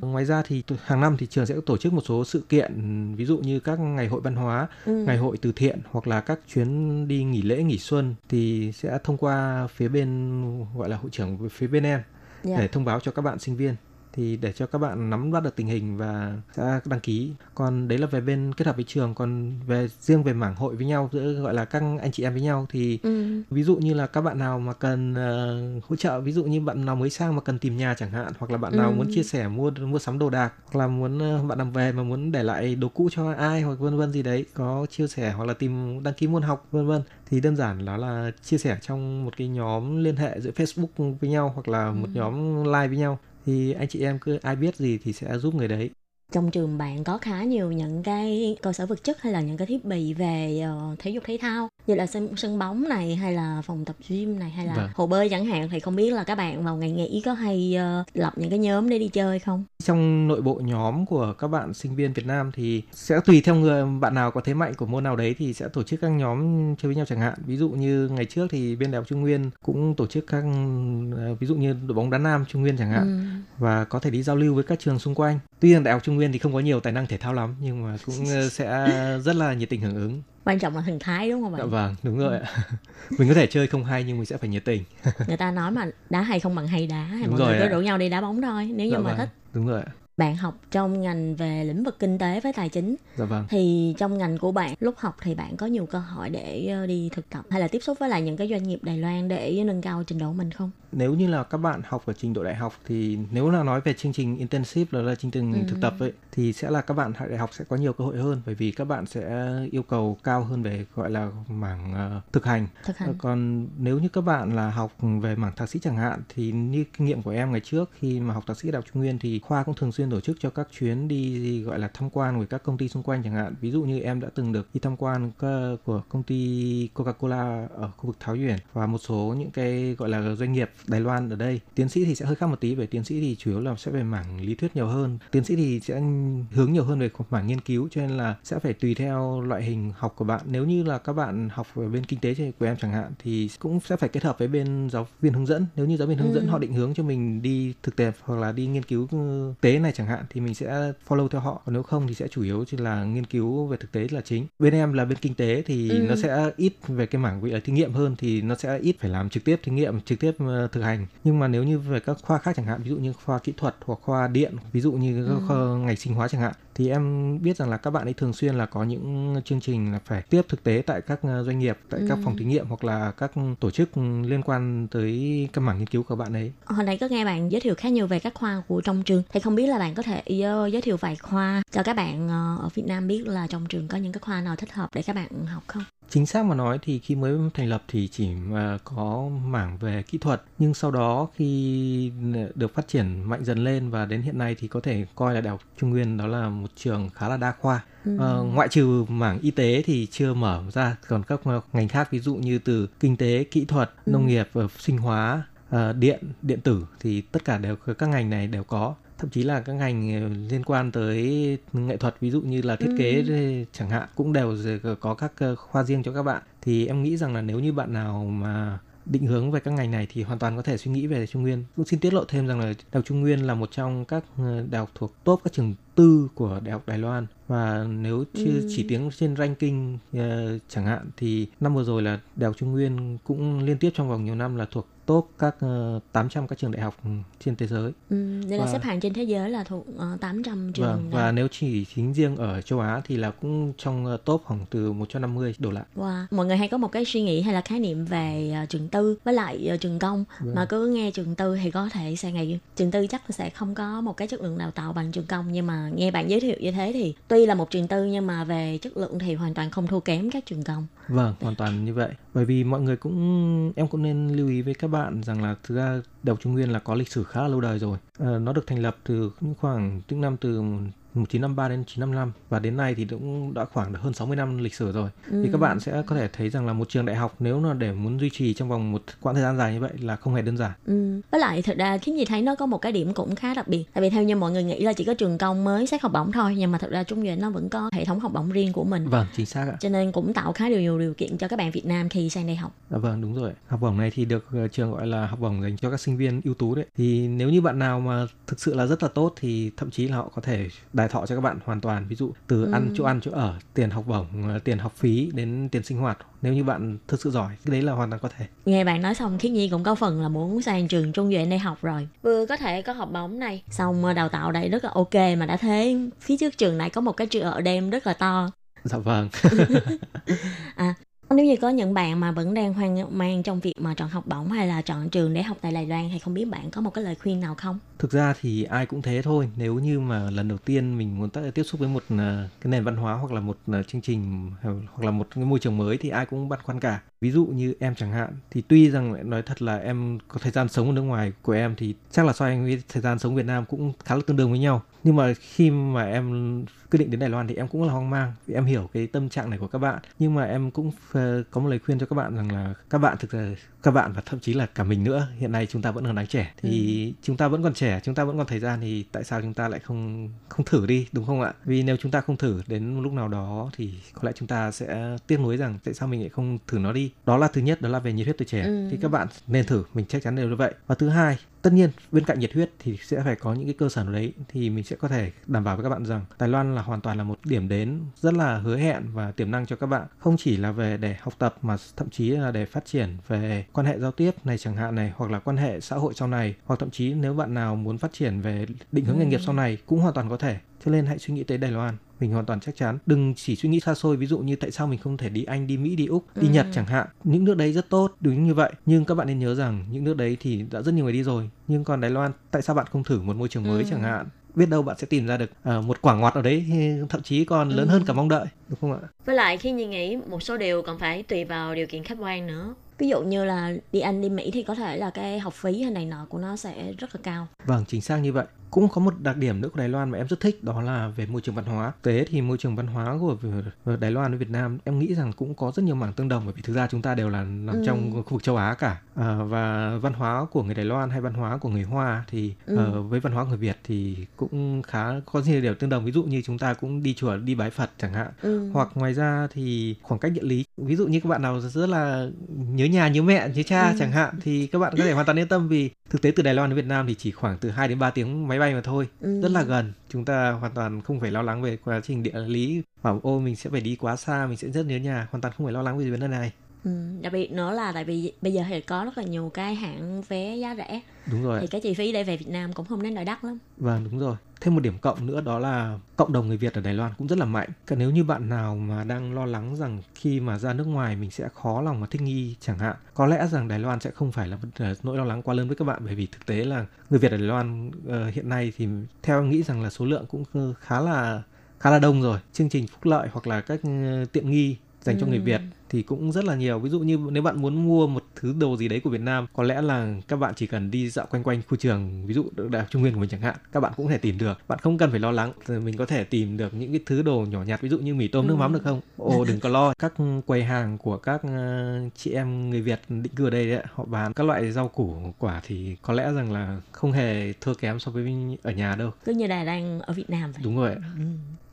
ngoài ra thì hàng năm thì trường sẽ tổ chức một số sự kiện ví dụ như các ngày hội văn hóa Ừ. ngày hội từ thiện hoặc là các chuyến đi nghỉ lễ nghỉ xuân thì sẽ thông qua phía bên gọi là hội trưởng phía bên em Dạ. để thông báo cho các bạn sinh viên thì để cho các bạn nắm bắt được tình hình và sẽ đăng ký còn đấy là về bên kết hợp với trường còn về riêng về mảng hội với nhau giữa gọi là các anh chị em với nhau thì Ừ. ví dụ như là các bạn nào mà cần ờ, hỗ trợ ví dụ như bạn nào mới sang mà cần tìm nhà chẳng hạn hoặc là bạn nào Ừ. muốn chia sẻ mua mua sắm đồ đạc hoặc là muốn ờ, bạn nào về mà muốn để lại đồ cũ cho ai hoặc vân vân gì đấy có chia sẻ hoặc là tìm đăng ký môn học vân vân thì đơn giản đó là chia sẻ trong một cái nhóm liên hệ giữa Facebook với nhau hoặc là một Ừ. nhóm live với nhau thì anh chị em cứ ai biết gì thì sẽ giúp người đấy trong trường bạn có khá nhiều những cái cơ sở vật chất hay là những cái thiết bị về ờ, thể dục thể thao như là sân sân bóng này hay là phòng tập gym này hay là Vâng. hồ bơi chẳng hạn thì không biết là các bạn vào ngày nghỉ có hay ờ, lập những cái nhóm để đi chơi không? trong nội bộ nhóm của các bạn sinh viên Việt Nam thì sẽ tùy theo người bạn nào có thế mạnh của môn nào đấy thì sẽ tổ chức các nhóm chơi với nhau chẳng hạn ví dụ như ngày trước thì bên đại học Trung Nguyên cũng tổ chức các ờ, ví dụ như đội bóng đá nam Trung Nguyên chẳng hạn Ừ. và có thể đi giao lưu với các trường xung quanh tuy rằng đại học Trung Nguyên thì không có nhiều tài năng thể thao lắm nhưng mà cũng ờ, sẽ rất là nhiệt tình hưởng ứng Quan trọng là thần thái đúng không dạ bạn? vâng đúng rồi ạ mình có thể chơi không hay nhưng mình sẽ phải nhiệt tình Người ta nói mà đá hay không bằng hay đá, thì Đúng mọi rồi người cứ ạ. rủ nhau đi đá bóng thôi nếu như dạ mà vâng thích. đúng rồi ạ Bạn học trong ngành về lĩnh vực kinh tế với tài chính dạ vâng thì trong ngành của bạn lúc học thì bạn có nhiều cơ hội để ờ, đi thực tập hay là tiếp xúc với lại những cái doanh nghiệp Đài Loan để nâng cao trình độ mình không? nếu như là các bạn học ở trình độ đại học thì nếu là nói về chương trình intensive là, là chương trình Ừ. thực tập ấy thì sẽ là các bạn đại học sẽ có nhiều cơ hội hơn bởi vì các bạn sẽ yêu cầu cao hơn về gọi là mảng ờ, thực hành Thực hành. Ờ, còn nếu như các bạn là học về mảng thạc sĩ chẳng hạn thì như kinh nghiệm của em ngày trước khi mà học thạc sĩ đại học Trung Nguyên thì khoa cũng thường xuyên tổ chức cho các chuyến đi gọi là tham quan với các công ty xung quanh chẳng hạn. Ví dụ như em đã từng được đi tham quan của công ty Coca-Cola ở khu vực Tháo Duyển và một số những cái gọi là doanh nghiệp Đài Loan ở đây. Tiến sĩ thì sẽ hơi khác một tí về tiến sĩ thì chủ yếu là sẽ về mảng lý thuyết nhiều hơn. Tiến sĩ thì sẽ hướng nhiều hơn về mảng nghiên cứu cho nên là sẽ phải tùy theo loại hình học của bạn. Nếu như là các bạn học ở bên kinh tế của em chẳng hạn thì cũng sẽ phải kết hợp với bên giáo viên hướng dẫn. Nếu như giáo viên hướng dẫn Ừ. họ định hướng cho mình đi thực tập hoặc là đi nghiên cứu ừ, tế này chẳng hạn thì mình sẽ follow theo họ còn nếu không thì sẽ chủ yếu chỉ là nghiên cứu về thực tế là chính bên em là bên kinh tế thì Ừ. nó sẽ ít về cái mảng là thí nghiệm hơn thì nó sẽ ít phải làm trực tiếp thí nghiệm trực tiếp ờ, thực hành nhưng mà nếu như về các khoa khác chẳng hạn ví dụ như khoa kỹ thuật hoặc khoa điện ví dụ như các Ừ. khoa ngành sinh hóa chẳng hạn thì em biết rằng là các bạn ấy thường xuyên là có những chương trình là phải tiếp thực tế tại các ờ, doanh nghiệp tại các Ừ. phòng thí nghiệm hoặc là các tổ chức liên quan tới các mảng nghiên cứu của bạn ấy Hồi nãy có nghe bạn giới thiệu khá nhiều về các khoa của trong trường thì không biết là bạn có thể ờ, giới thiệu vài khoa cho các bạn ờ, ở Việt Nam biết là trong trường có những cái khoa nào thích hợp để các bạn học không? Chính xác mà nói thì khi mới thành lập thì chỉ mà có mảng về kỹ thuật nhưng sau đó khi được phát triển mạnh dần lên và đến hiện nay thì có thể coi là Đại học Trung Nguyên đó là một trường khá là đa khoa. Ừ. Ờ, ngoại trừ mảng y tế thì chưa mở ra còn các ngành khác ví dụ như từ kinh tế, kỹ thuật, Ừ. nông nghiệp, ờ, sinh hóa, ờ, điện, điện tử thì tất cả đều các ngành này đều có thậm chí là các ngành ờ, liên quan tới nghệ thuật ví dụ như là thiết kế Ừ. chẳng hạn cũng đều có các ờ, khoa riêng cho các bạn thì em nghĩ rằng là nếu như bạn nào mà định hướng về các ngành này thì hoàn toàn có thể suy nghĩ về Trung Nguyên. Cũng xin tiết lộ thêm rằng là Đại học Trung Nguyên là một trong các ờ, đại học thuộc top các trường tư của Đại học Đài Loan và nếu chưa Ừ. chỉ tiếng trên ranking ờ, chẳng hạn thì năm vừa rồi là Đại học Trung Nguyên cũng liên tiếp trong vòng nhiều năm là thuộc top các ờ, 800 các trường đại học trên thế giới. Ừ, đây là Và- xếp hạng trên thế giới là thuộc ờ, 800 trường. Vâng, và nếu chỉ tính riêng ở châu Á thì là cũng trong ờ, top khoảng từ 150 đổ lại. Wow. Mọi người hay có một cái suy nghĩ hay là khái niệm về ờ, trường tư với lại ờ, trường công Vâng. mà cứ nghe trường tư thì có thể sẽ nghĩ trường tư chắc là sẽ không có một cái chất lượng đào tạo bằng trường công nhưng mà nghe bạn giới thiệu như thế thì tuy là một trường tư nhưng mà về chất lượng thì hoàn toàn không thua kém các trường công. Vâng, hoàn toàn như vậy. Bởi vì mọi người cũng em cũng nên lưu ý với các bạn rằng là thực ra đọc Trung Nguyên là có lịch sử khá là lâu đời rồi. Ờ, nó được thành lập từ những khoảng những năm từ 1953 đến 1955 và đến nay thì cũng đã khoảng hơn 60 năm lịch sử rồi. Ừ. Thì các bạn sẽ có thể thấy rằng là một trường đại học nếu là để muốn duy trì trong vòng một quãng thời gian dài như vậy là không hề đơn giản. Ừ. Với lại thật ra khiến gì thấy nó có một cái điểm cũng khá đặc biệt. Tại vì theo như mọi người nghĩ là chỉ có trường công mới xét học bổng thôi, nhưng mà thật ra Trung Duyện nó vẫn có hệ thống học bổng riêng của mình. Vâng, chính xác ạ. Cho nên cũng tạo khá nhiều điều kiện cho các bạn Việt Nam khi sang đây học. Dạ vâng, đúng rồi. Học bổng này thì được ờ, trường gọi là học bổng dành cho các sinh viên ưu tú đấy. Thì nếu như bạn nào mà thực sự là rất là tốt thì thậm chí là họ có thể đài thọ cho các bạn hoàn toàn. Ví dụ từ Ừ. ăn chỗ ăn chỗ ở, tiền học bổng, tiền học phí đến tiền sinh hoạt. Nếu như bạn thực sự giỏi, cái đấy là hoàn toàn có thể. Nghe bạn nói xong Khiết Nhi cũng có phần là muốn sang trường Trung Duyện đây học rồi. Vừa có thể có học bổng này, xong ờ, đào tạo đây rất là ok mà đã thế phía trước trường này có một cái chợ đêm rất là to. Dạ vâng. Nếu như có những bạn mà vẫn đang hoang mang trong việc mà chọn học bổng hay là chọn trường để học tại Đài Loan thì không biết bạn có một cái lời khuyên nào không? Thực ra thì ai cũng thế thôi. Nếu như mà lần đầu tiên mình muốn tiếp xúc với một ờ, cái nền văn hóa hoặc là một ờ, chương trình ờ, hoặc là một cái môi trường mới thì ai cũng băn khoăn cả. Ví dụ như em chẳng hạn thì tuy rằng nói thật là em có thời gian sống ở nước ngoài của em thì chắc là so với thời gian sống Việt Nam cũng khá là tương đương với nhau. Nhưng mà khi mà em quyết định đến Đài Loan thì em cũng là hoang mang vì em hiểu cái tâm trạng này của các bạn. Nhưng mà em cũng có một lời khuyên cho các bạn rằng là các bạn thực ra các bạn và thậm chí là cả mình nữa hiện nay chúng ta vẫn còn đáng trẻ thì chúng ta vẫn còn trẻ chúng ta vẫn còn thời gian thì tại sao chúng ta lại không không thử đi đúng không ạ? Vì nếu chúng ta không thử đến một lúc nào đó thì có lẽ chúng ta sẽ tiếc nuối rằng tại sao mình lại không thử nó đi? Đó là thứ nhất đó là về nhiệt huyết tuổi trẻ. Ừ. thì các bạn nên thử mình chắc chắn đều như vậy. Và thứ hai tất nhiên bên cạnh nhiệt huyết thì sẽ phải có những cái cơ sở đấy thì mình sẽ có thể đảm bảo với các bạn rằng Đài Loan là hoàn toàn là một điểm đến rất là hứa hẹn và tiềm năng cho các bạn. Không chỉ là về để học tập mà thậm chí là để phát triển về quan hệ giao tiếp này chẳng hạn này hoặc là quan hệ xã hội sau này hoặc thậm chí nếu bạn nào muốn phát triển về định hướng nghề nghiệp sau này cũng hoàn toàn có thể. Cho nên hãy suy nghĩ tới Đài Loan mình hoàn toàn chắc chắn đừng chỉ suy nghĩ xa xôi ví dụ như tại sao mình không thể đi Anh đi Mỹ đi Úc đi Ừ. Nhật chẳng hạn những nước đấy rất tốt đúng như vậy nhưng các bạn nên nhớ rằng những nước đấy thì đã rất nhiều người đi rồi nhưng còn Đài Loan tại sao bạn không thử một môi trường mới Ừ. chẳng hạn biết đâu bạn sẽ tìm ra được ờ, một quả ngọt ở đấy thậm chí còn lớn Ừ. hơn cả mong đợi đúng không ạ Với lại khi Nhi nghĩ một số điều còn phải tùy vào điều kiện khách quan nữa. Ví dụ như là đi Anh đi Mỹ thì có thể là cái học phí hay này nọ của nó sẽ rất là cao. Vâng, chính xác như vậy. Cũng có một đặc điểm nữa của Đài Loan mà em rất thích đó là về môi trường văn hóa. Tế thì môi trường văn hóa của Đài Loan với Việt Nam em nghĩ rằng cũng có rất nhiều mảng tương đồng bởi vì thực ra chúng ta đều là nằm Ừ. trong khu vực châu Á cả. À, và văn hóa của người Đài Loan hay văn hóa của người Hoa thì Ừ. ờ, với văn hóa người Việt thì cũng khá có nhiều điều tương đồng. Ví dụ như chúng ta cũng đi chùa đi bái Phật chẳng hạn Ừ. hoặc ngoài ra thì khoảng cách địa lý ví dụ như các bạn nào rất là nhớ nhà nhớ mẹ nhớ cha Ừ. chẳng hạn thì các bạn có thể hoàn toàn yên tâm vì thực tế từ Đài Loan đến Việt Nam thì chỉ khoảng từ 2 đến 3 tiếng máy bay mà thôi Ừ. rất là gần chúng ta hoàn toàn không phải lo lắng về quá trình địa lý bảo ô mình sẽ phải đi quá xa mình sẽ rất nhớ nhà hoàn toàn không phải lo lắng về vấn đề này Ừ. Đặc biệt nữa là tại vì bây giờ thì có rất là nhiều cái hãng vé giá rẻ đúng rồi thì cái chi phí để về Việt Nam cũng không đến nỗi đắt lắm. Vâng đúng rồi. Thêm một điểm cộng nữa đó là cộng đồng người Việt ở Đài Loan cũng rất là mạnh. Cả nếu như bạn nào mà đang lo lắng rằng khi mà ra nước ngoài mình sẽ khó lòng mà thích nghi chẳng hạn, có lẽ rằng Đài Loan sẽ không phải là nỗi lo lắng quá lớn với các bạn bởi vì thực tế là người Việt ở Đài Loan uh, hiện nay thì theo em nghĩ rằng là số lượng cũng khá là khá là đông rồi. Chương trình phúc lợi hoặc là các ờ, tiện nghi dành cho người Ừ. Việt thì cũng rất là nhiều ví dụ như nếu bạn muốn mua một thứ đồ gì đấy của Việt Nam có lẽ là các bạn chỉ cần đi dạo quanh quanh khu trường ví dụ đại học Trung Nguyên của mình chẳng hạn các bạn cũng có thể tìm được bạn không cần phải lo lắng mình có thể tìm được những cái thứ đồ nhỏ nhặt ví dụ như mì tôm nước Ừ. mắm được không ồ đừng có lo các quầy hàng của các ờ, chị em người Việt định cư ở đây đấy, họ bán các loại rau củ quả thì có lẽ rằng là không hề thua kém so với ở nhà đâu Cứ như Đài đang ở Việt Nam vậy. đúng rồi. Ừ.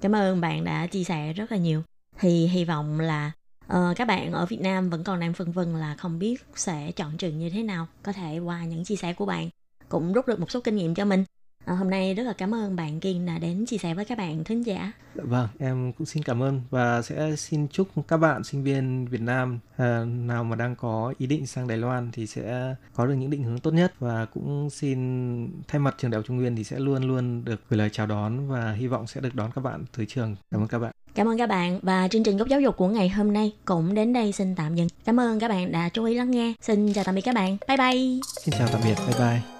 Cảm ơn bạn đã chia sẻ rất là nhiều. Thì hy vọng là uh, các bạn ở Việt Nam vẫn còn đang phân vân là không biết sẽ chọn trường như thế nào. Có thể qua những chia sẻ của bạn cũng rút được một số kinh nghiệm cho mình. Ờ, hôm nay rất là cảm ơn bạn Kiên đã đến chia sẻ với các bạn thính giả. Vâng, em cũng xin cảm ơn và sẽ xin chúc các bạn sinh viên Việt Nam à, nào mà đang có ý định sang Đài Loan thì sẽ có được những định hướng tốt nhất và cũng xin thay mặt trường Đại học Trung Nguyên thì sẽ luôn luôn được gửi lời chào đón và hy vọng sẽ được đón các bạn tới trường. Cảm ơn các bạn. Cảm ơn các bạn và chương trình góc giáo dục của ngày hôm nay cũng đến đây xin tạm dừng. Cảm ơn các bạn đã chú ý lắng nghe. Xin chào tạm biệt các bạn. Bye bye. Xin chào tạm biệt, bye bye.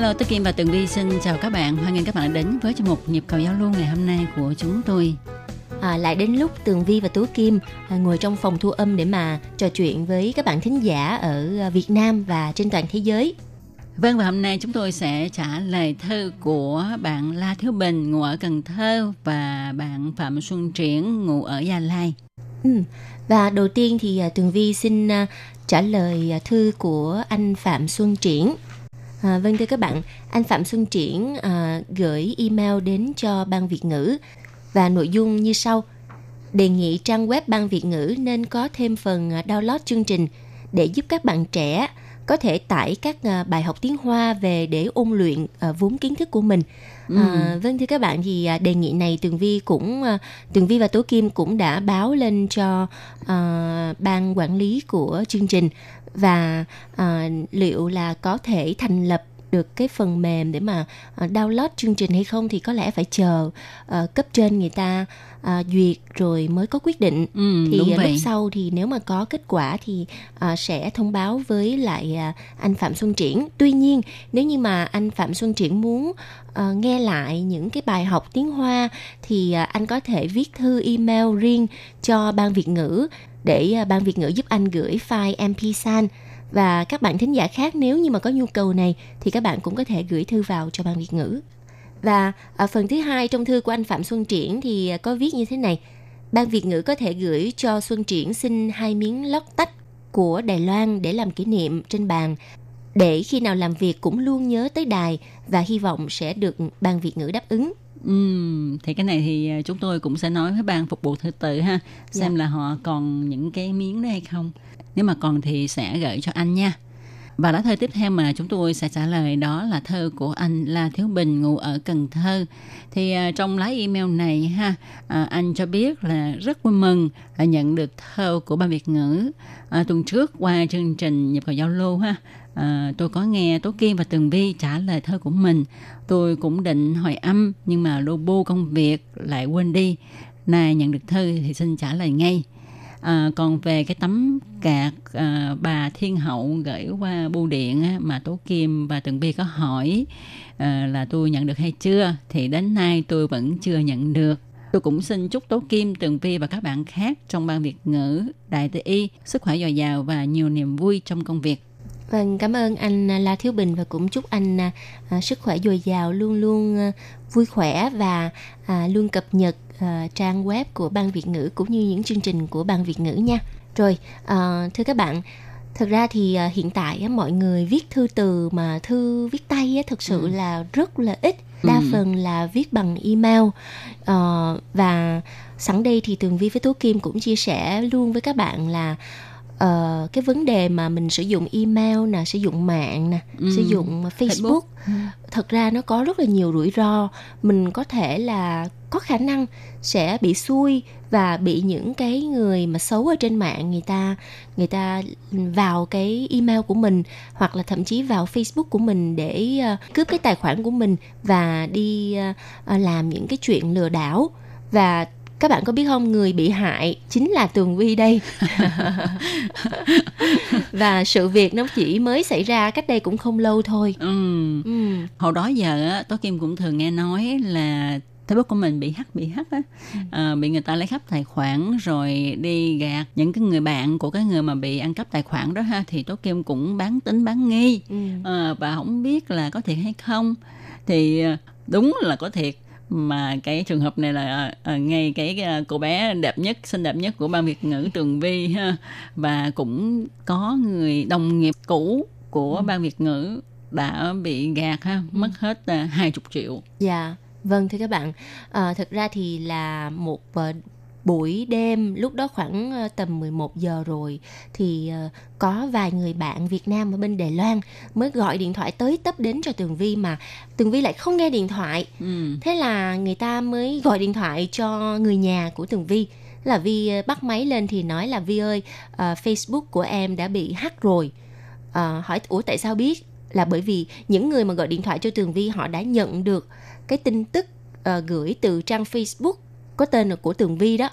Hello, Tố Kim và Tường Vi xin chào các bạn. Hoan nghênh các bạn đã đến với chương mục Nhịp cầu giao lưu ngày hôm nay của chúng tôi. à, lại đến lúc Tường Vi và Tú Kim à, ngồi trong phòng thu âm để mà trò chuyện với các bạn thính giả ở à, Việt Nam và trên toàn thế giới. Vâng và hôm nay chúng tôi sẽ trả lời thư của bạn La Thiếu Bình ngụ ở Cần Thơ và bạn Phạm Xuân Triển ngụ ở Gia Lai. Ừ. Và đầu tiên thì à, Tường Vi xin à, trả lời thư của anh Phạm Xuân Triển. À, vâng thưa các bạn, anh Phạm Xuân Triển à, gửi email đến cho Ban Việt ngữ và nội dung như sau. Đề nghị trang web Ban Việt ngữ nên có thêm phần à, download chương trình để giúp các bạn trẻ có thể tải các à, bài học tiếng Hoa về để ôn luyện à, vốn kiến thức của mình. À, vâng thưa các bạn thì đề nghị này Tường Vi cũng Tường Vi và Tố Kim cũng đã báo lên cho à, ban quản lý của chương trình và à, liệu là có thể thành lập được cái phần mềm để mà à, download chương trình hay không thì có lẽ phải chờ à, cấp trên người ta à, duyệt rồi mới có quyết định Ừ, thì đúng vậy. lúc sau thì nếu mà có kết quả thì à, sẽ thông báo với lại à, anh Phạm Xuân Triển. Tuy nhiên nếu như mà anh Phạm Xuân Triển muốn à, nghe lại những cái bài học tiếng Hoa thì à, anh có thể viết thư email riêng cho ban Việt ngữ để ờ, ban Việt ngữ giúp anh gửi file MP3 và các bạn thính giả khác nếu như mà có nhu cầu này thì các bạn cũng có thể gửi thư vào cho ban Việt ngữ. Và ở phần thứ hai trong thư của anh Phạm Xuân Triển thì ờ, có viết như thế này. Ban Việt ngữ có thể gửi cho Xuân Triển xin hai miếng lót tách của Đài Loan để làm kỷ niệm trên bàn để khi nào làm việc cũng luôn nhớ tới đài và hy vọng sẽ được ban Việt ngữ đáp ứng. Ừm, thì cái này thì à, chúng tôi cũng sẽ nói với ban phục vụ thư tự ha xem Dạ. là họ còn những cái miếng đó hay không. Nếu mà còn thì sẽ gửi cho anh nha. Và lá thơ tiếp theo mà chúng tôi sẽ trả lời đó là thơ của anh La Thiếu Bình ngụ ở Cần Thơ. Thì à, trong lá email này ha à, anh cho biết là rất vui mừng là nhận được thơ của ban Việt ngữ tuần trước qua chương trình nhập cầu giao lưu ha à, tôi có nghe Tố Kim và Tường Vi trả lời thơ của mình. Tôi cũng định hỏi âm nhưng mà lô bô công việc lại quên đi. Nay nhận được thư thì xin trả lời ngay. À, còn về cái tấm cạc à, ờ, bà thiên hậu gửi qua bưu điện á, mà tố kim và tường vi có hỏi à, là tôi nhận được hay chưa thì đến nay tôi vẫn chưa nhận được. Tôi cũng xin chúc tố kim tường vi và các bạn khác trong ban việt ngữ đại tây y sức khỏe dồi dào và nhiều niềm vui trong công việc. Vâng, cảm ơn anh à, La Thiếu Bình và cũng chúc anh à, à, sức khỏe dồi dào, luôn luôn à, vui khỏe và à, luôn cập nhật à, trang web của Ban Việt ngữ cũng như những chương trình của Ban Việt ngữ nha. Rồi, à, thưa các bạn, thực ra thì à, hiện tại á, mọi người viết thư từ mà thư viết tay á, thực sự là rất là ít. Đa Ừ. phần là viết bằng email Ờ, và sẵn đây thì Tường Vi với Tố Kim cũng chia sẻ luôn với các bạn là ờ, cái vấn đề mà mình sử dụng email nè sử dụng mạng nè Ừ. sử dụng Facebook, Ừ. thật ra nó có rất là nhiều rủi ro mình có thể là có khả năng sẽ bị xui và bị những cái người mà xấu ở trên mạng người ta người ta vào cái email của mình hoặc là thậm chí vào Facebook của mình để ờ, cướp cái tài khoản của mình và đi ờ, làm những cái chuyện lừa đảo và các bạn có biết không? Người bị hại chính là tường vi đây. Và sự việc nó chỉ mới xảy ra cách đây cũng không lâu thôi. Ừ. ừ. hồi đó giờ á tố kim cũng thường nghe nói là Facebook của mình bị hack bị hack á. À, bị người ta lấy cắp tài khoản rồi đi gạt những cái người bạn của cái người mà bị ăn cắp tài khoản đó ha thì tố kim cũng bán tính bán nghi. Ừ. à, và không biết là có thiệt hay không. Thì à, đúng là có thiệt mà cái trường hợp này là à, ngay cái à, cô bé đẹp nhất xinh đẹp nhất của ban Việt ngữ Tường Vi ha và cũng có người đồng nghiệp cũ của Ừ. ban Việt ngữ đã bị gạt ha mất hết à, hai chục triệu Dạ, vâng thưa các bạn. À, thực ra thì là một buổi đêm lúc đó khoảng ờ, tầm 11 giờ rồi thì ờ, có vài người bạn Việt Nam ở bên Đài Loan mới gọi điện thoại tới tấp đến cho Tường Vi mà Tường Vi lại không nghe điện thoại. ừ. Thế là người ta mới gọi điện thoại cho người nhà của Tường Vi. Là Vi ờ, bắt máy lên thì nói là Vi ơi, ờ, Facebook của em đã bị hack rồi. Ờ, hỏi ủa tại sao biết? Là bởi vì những người mà gọi điện thoại cho Tường Vi họ đã nhận được cái tin tức ờ, gửi từ trang Facebook có tên là của Tường Vi đó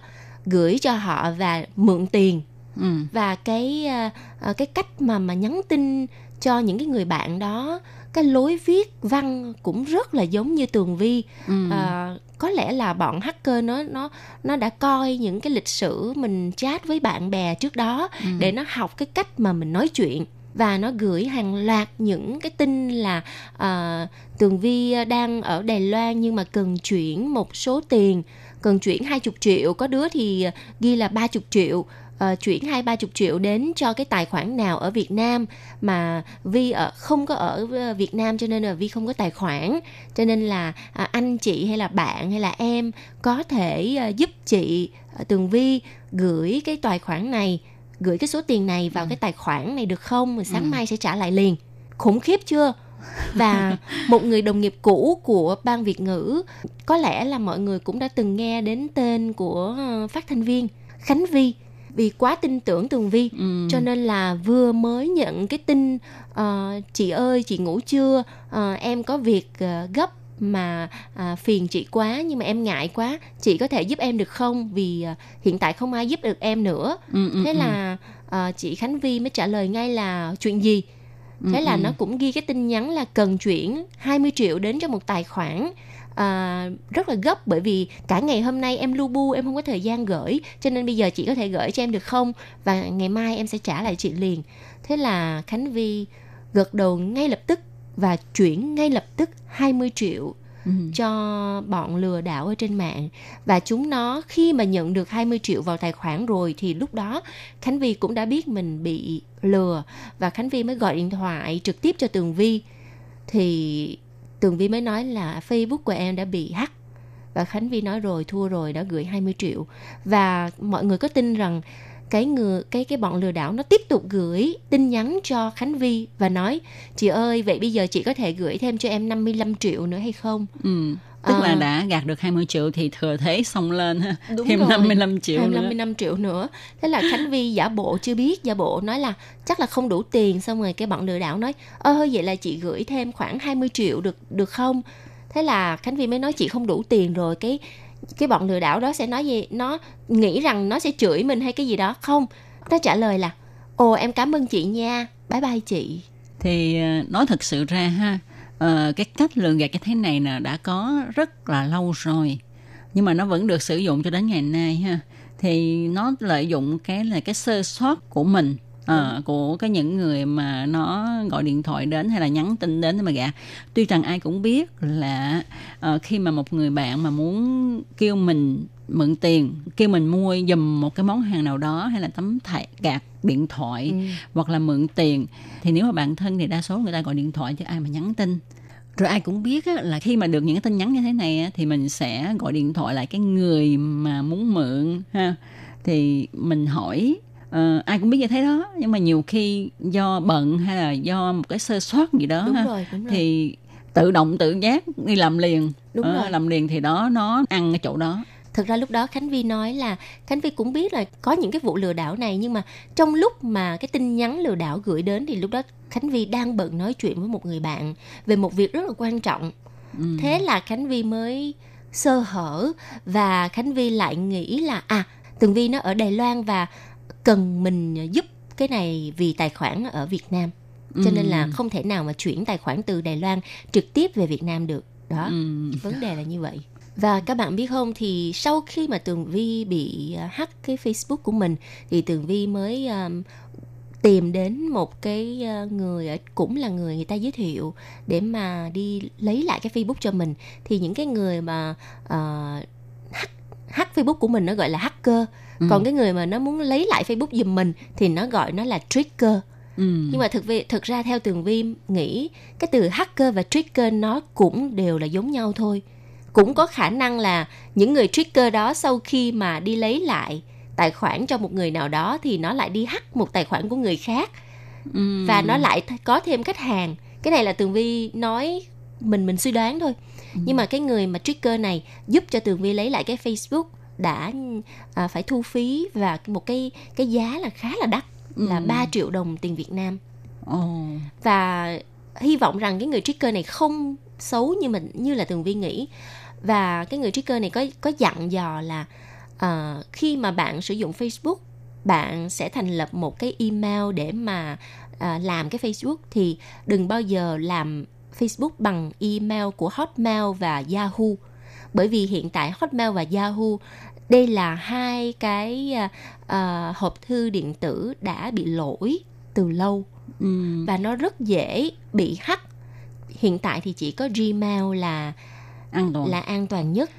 gửi cho họ và mượn tiền Ừ. và cái ờ, ờ, cái cách mà mà nhắn tin cho những cái người bạn đó cái lối viết văn cũng rất là giống như tường vi Ừ. Ờ, có lẽ là bọn hacker nó nó nó đã coi những cái lịch sử mình chat với bạn bè trước đó Ừ. để nó học cái cách mà mình nói chuyện và nó gửi hàng loạt những cái tin là ờ, tường vi đang ở đài loan nhưng mà cần chuyển một số tiền cần chuyển 20 triệu có đứa thì ghi là 30 triệu ờ, chuyển hai ba chục triệu đến cho cái tài khoản nào ở Việt Nam mà Vi ở không có ở ờ, Việt Nam cho nên là Vi không có tài khoản. Cho nên là à, anh chị hay là bạn hay là em có thể ờ, giúp chị ờ, Tường Vi gửi cái tài khoản này gửi cái số tiền này vào cái tài khoản này được không? Rồi sáng mai sẽ trả lại liền. Khủng khiếp chưa và một người đồng nghiệp cũ của ban Việt ngữ có lẽ là mọi người cũng đã từng nghe đến tên của ờ, phát thanh viên Khánh Vi. Vì quá tin tưởng Tường Vi Ừ. cho nên là vừa mới nhận cái tin ờ, chị ơi chị ngủ chưa? Ờ, em có việc ờ, gấp mà à, phiền chị quá nhưng mà em ngại quá. Chị có thể giúp em được không? Vì à, hiện tại không ai giúp được em nữa. Ừ, ừ, thế ừ. là à, chị Khánh Vi mới trả lời ngay là chuyện gì thế Ừ, là ừ. nó cũng ghi cái tin nhắn là cần chuyển 20 triệu đến cho một tài khoản à, rất là gấp. Bởi vì cả ngày hôm nay em lu bu em không có thời gian gửi cho nên bây giờ chị có thể gửi cho em được không? Và ngày mai em sẽ trả lại chị liền. Thế là Khánh Vi gật đầu ngay lập tức và chuyển ngay lập tức 20 triệu Ừ. cho bọn lừa đảo ở trên mạng. Và chúng nó khi mà nhận được 20 triệu vào tài khoản rồi thì lúc đó Khánh Vi cũng đã biết mình bị lừa và Khánh Vi mới gọi điện thoại trực tiếp cho Tường Vi. Thì Tường Vi mới nói là Facebook của em đã bị hack và Khánh Vi nói rồi, thua rồi, đã gửi 20 triệu. Và mọi người có tin rằng cái người cái cái bọn lừa đảo nó tiếp tục gửi tin nhắn cho Khánh Vi và nói chị ơi vậy bây giờ chị có thể gửi thêm cho em 55 triệu nữa hay không Ừ. Tức À. là đã gạt được 20 triệu thì thừa thế xông lên ha. Đúng Thêm rồi. 55 triệu Thêm nữa. 55 triệu nữa Thế là Khánh Vi giả bộ chưa biết Giả bộ nói là chắc là không đủ tiền Xong rồi cái bọn lừa đảo nói Ơ vậy là chị gửi thêm khoảng 20 triệu được được không Thế là Khánh Vi mới nói chị không đủ tiền rồi Cái cái bọn lừa đảo đó sẽ nói gì Nó nghĩ rằng nó sẽ chửi mình hay cái gì đó Không Nó trả lời là Ồ em cảm ơn chị nha Bye bye chị Thì ờ, nói thật sự ra ha, ờ, cái cách lừa gạt cái thế này nè đã có rất là lâu rồi. Nhưng mà nó vẫn được sử dụng cho đến ngày nay ha. Thì nó lợi dụng cái là cái sơ sót của mình ờ, của cái những người mà nó gọi điện thoại đến hay là nhắn tin đến mà gạt tuy rằng ai cũng biết là ờ, khi mà một người bạn mà muốn kêu mình mượn tiền kêu mình mua giùm một cái món hàng nào đó hay là tấm thẻ gạt điện thoại hoặc là mượn tiền thì nếu mà bạn thân thì đa số người ta gọi điện thoại chứ ai mà nhắn tin. Rồi ai cũng biết á, là khi mà được những cái tin nhắn như thế này á, thì mình sẽ gọi điện thoại lại cái người mà muốn mượn ha. Thì mình hỏi ờ, ai cũng biết như thế đó nhưng mà nhiều khi do bận hay là do một cái sơ sót gì đó Đúng ha, rồi, đúng rồi. thì tự động tự giác đi làm liền Đúng Ờ, rồi. làm liền thì đó nó ăn cái chỗ đó Thực ra lúc đó Khánh Vi nói là Khánh Vi cũng biết là có những cái vụ lừa đảo này nhưng mà trong lúc mà cái tin nhắn lừa đảo gửi đến thì lúc đó Khánh Vi đang bận nói chuyện với một người bạn về một việc rất là quan trọng. Ừ. Thế là Khánh Vi mới sơ hở và Khánh Vi lại nghĩ là à Tường Vi nó ở Đài Loan và cần mình giúp cái này vì tài khoản ở Việt Nam. Cho nên là Ừ. không thể nào mà chuyển tài khoản từ Đài Loan trực tiếp về Việt Nam được. Đó, Ừ. vấn đề là như vậy. Và các bạn biết không thì sau khi mà Tường Vi bị à, hack cái Facebook của mình thì Tường Vi mới um, tìm đến một cái à, người ở cũng là người người ta giới thiệu để mà đi lấy lại cái Facebook cho mình thì những cái người mà uh, hack hack Facebook của mình nó gọi là hacker Ừ. còn cái người mà nó muốn lấy lại Facebook giùm mình thì nó gọi nó là tricker Ừ. nhưng mà thực vi thực ra theo tường vi nghĩ cái từ hacker và tricker nó cũng đều là giống nhau thôi cũng có khả năng là những người tricker đó sau khi mà đi lấy lại tài khoản cho một người nào đó thì nó lại đi hack một tài khoản của người khác Ừ. và nó lại có thêm khách hàng cái này là tường vi nói mình mình suy đoán thôi nhưng mà cái người mà tricker này giúp cho tường vi lấy lại cái facebook đã à, phải thu phí và một cái cái giá là khá là đắt là Ừ. 3 triệu đồng tiền Việt Nam Ồ. và hy vọng rằng cái người tricker này không xấu như mình như là tường vi nghĩ và cái người tricker này có có dặn dò là ờ, khi mà bạn sử dụng Facebook bạn sẽ thành lập một cái email để mà à, làm cái Facebook thì đừng bao giờ làm Facebook bằng email của Hotmail và Yahoo bởi vì hiện tại Hotmail và Yahoo đây là hai cái à, à, hộp thư điện tử đã bị lỗi từ lâu. Ừ. và nó rất dễ bị hack. Hiện tại thì chỉ có Gmail là An toàn. là an toàn nhất.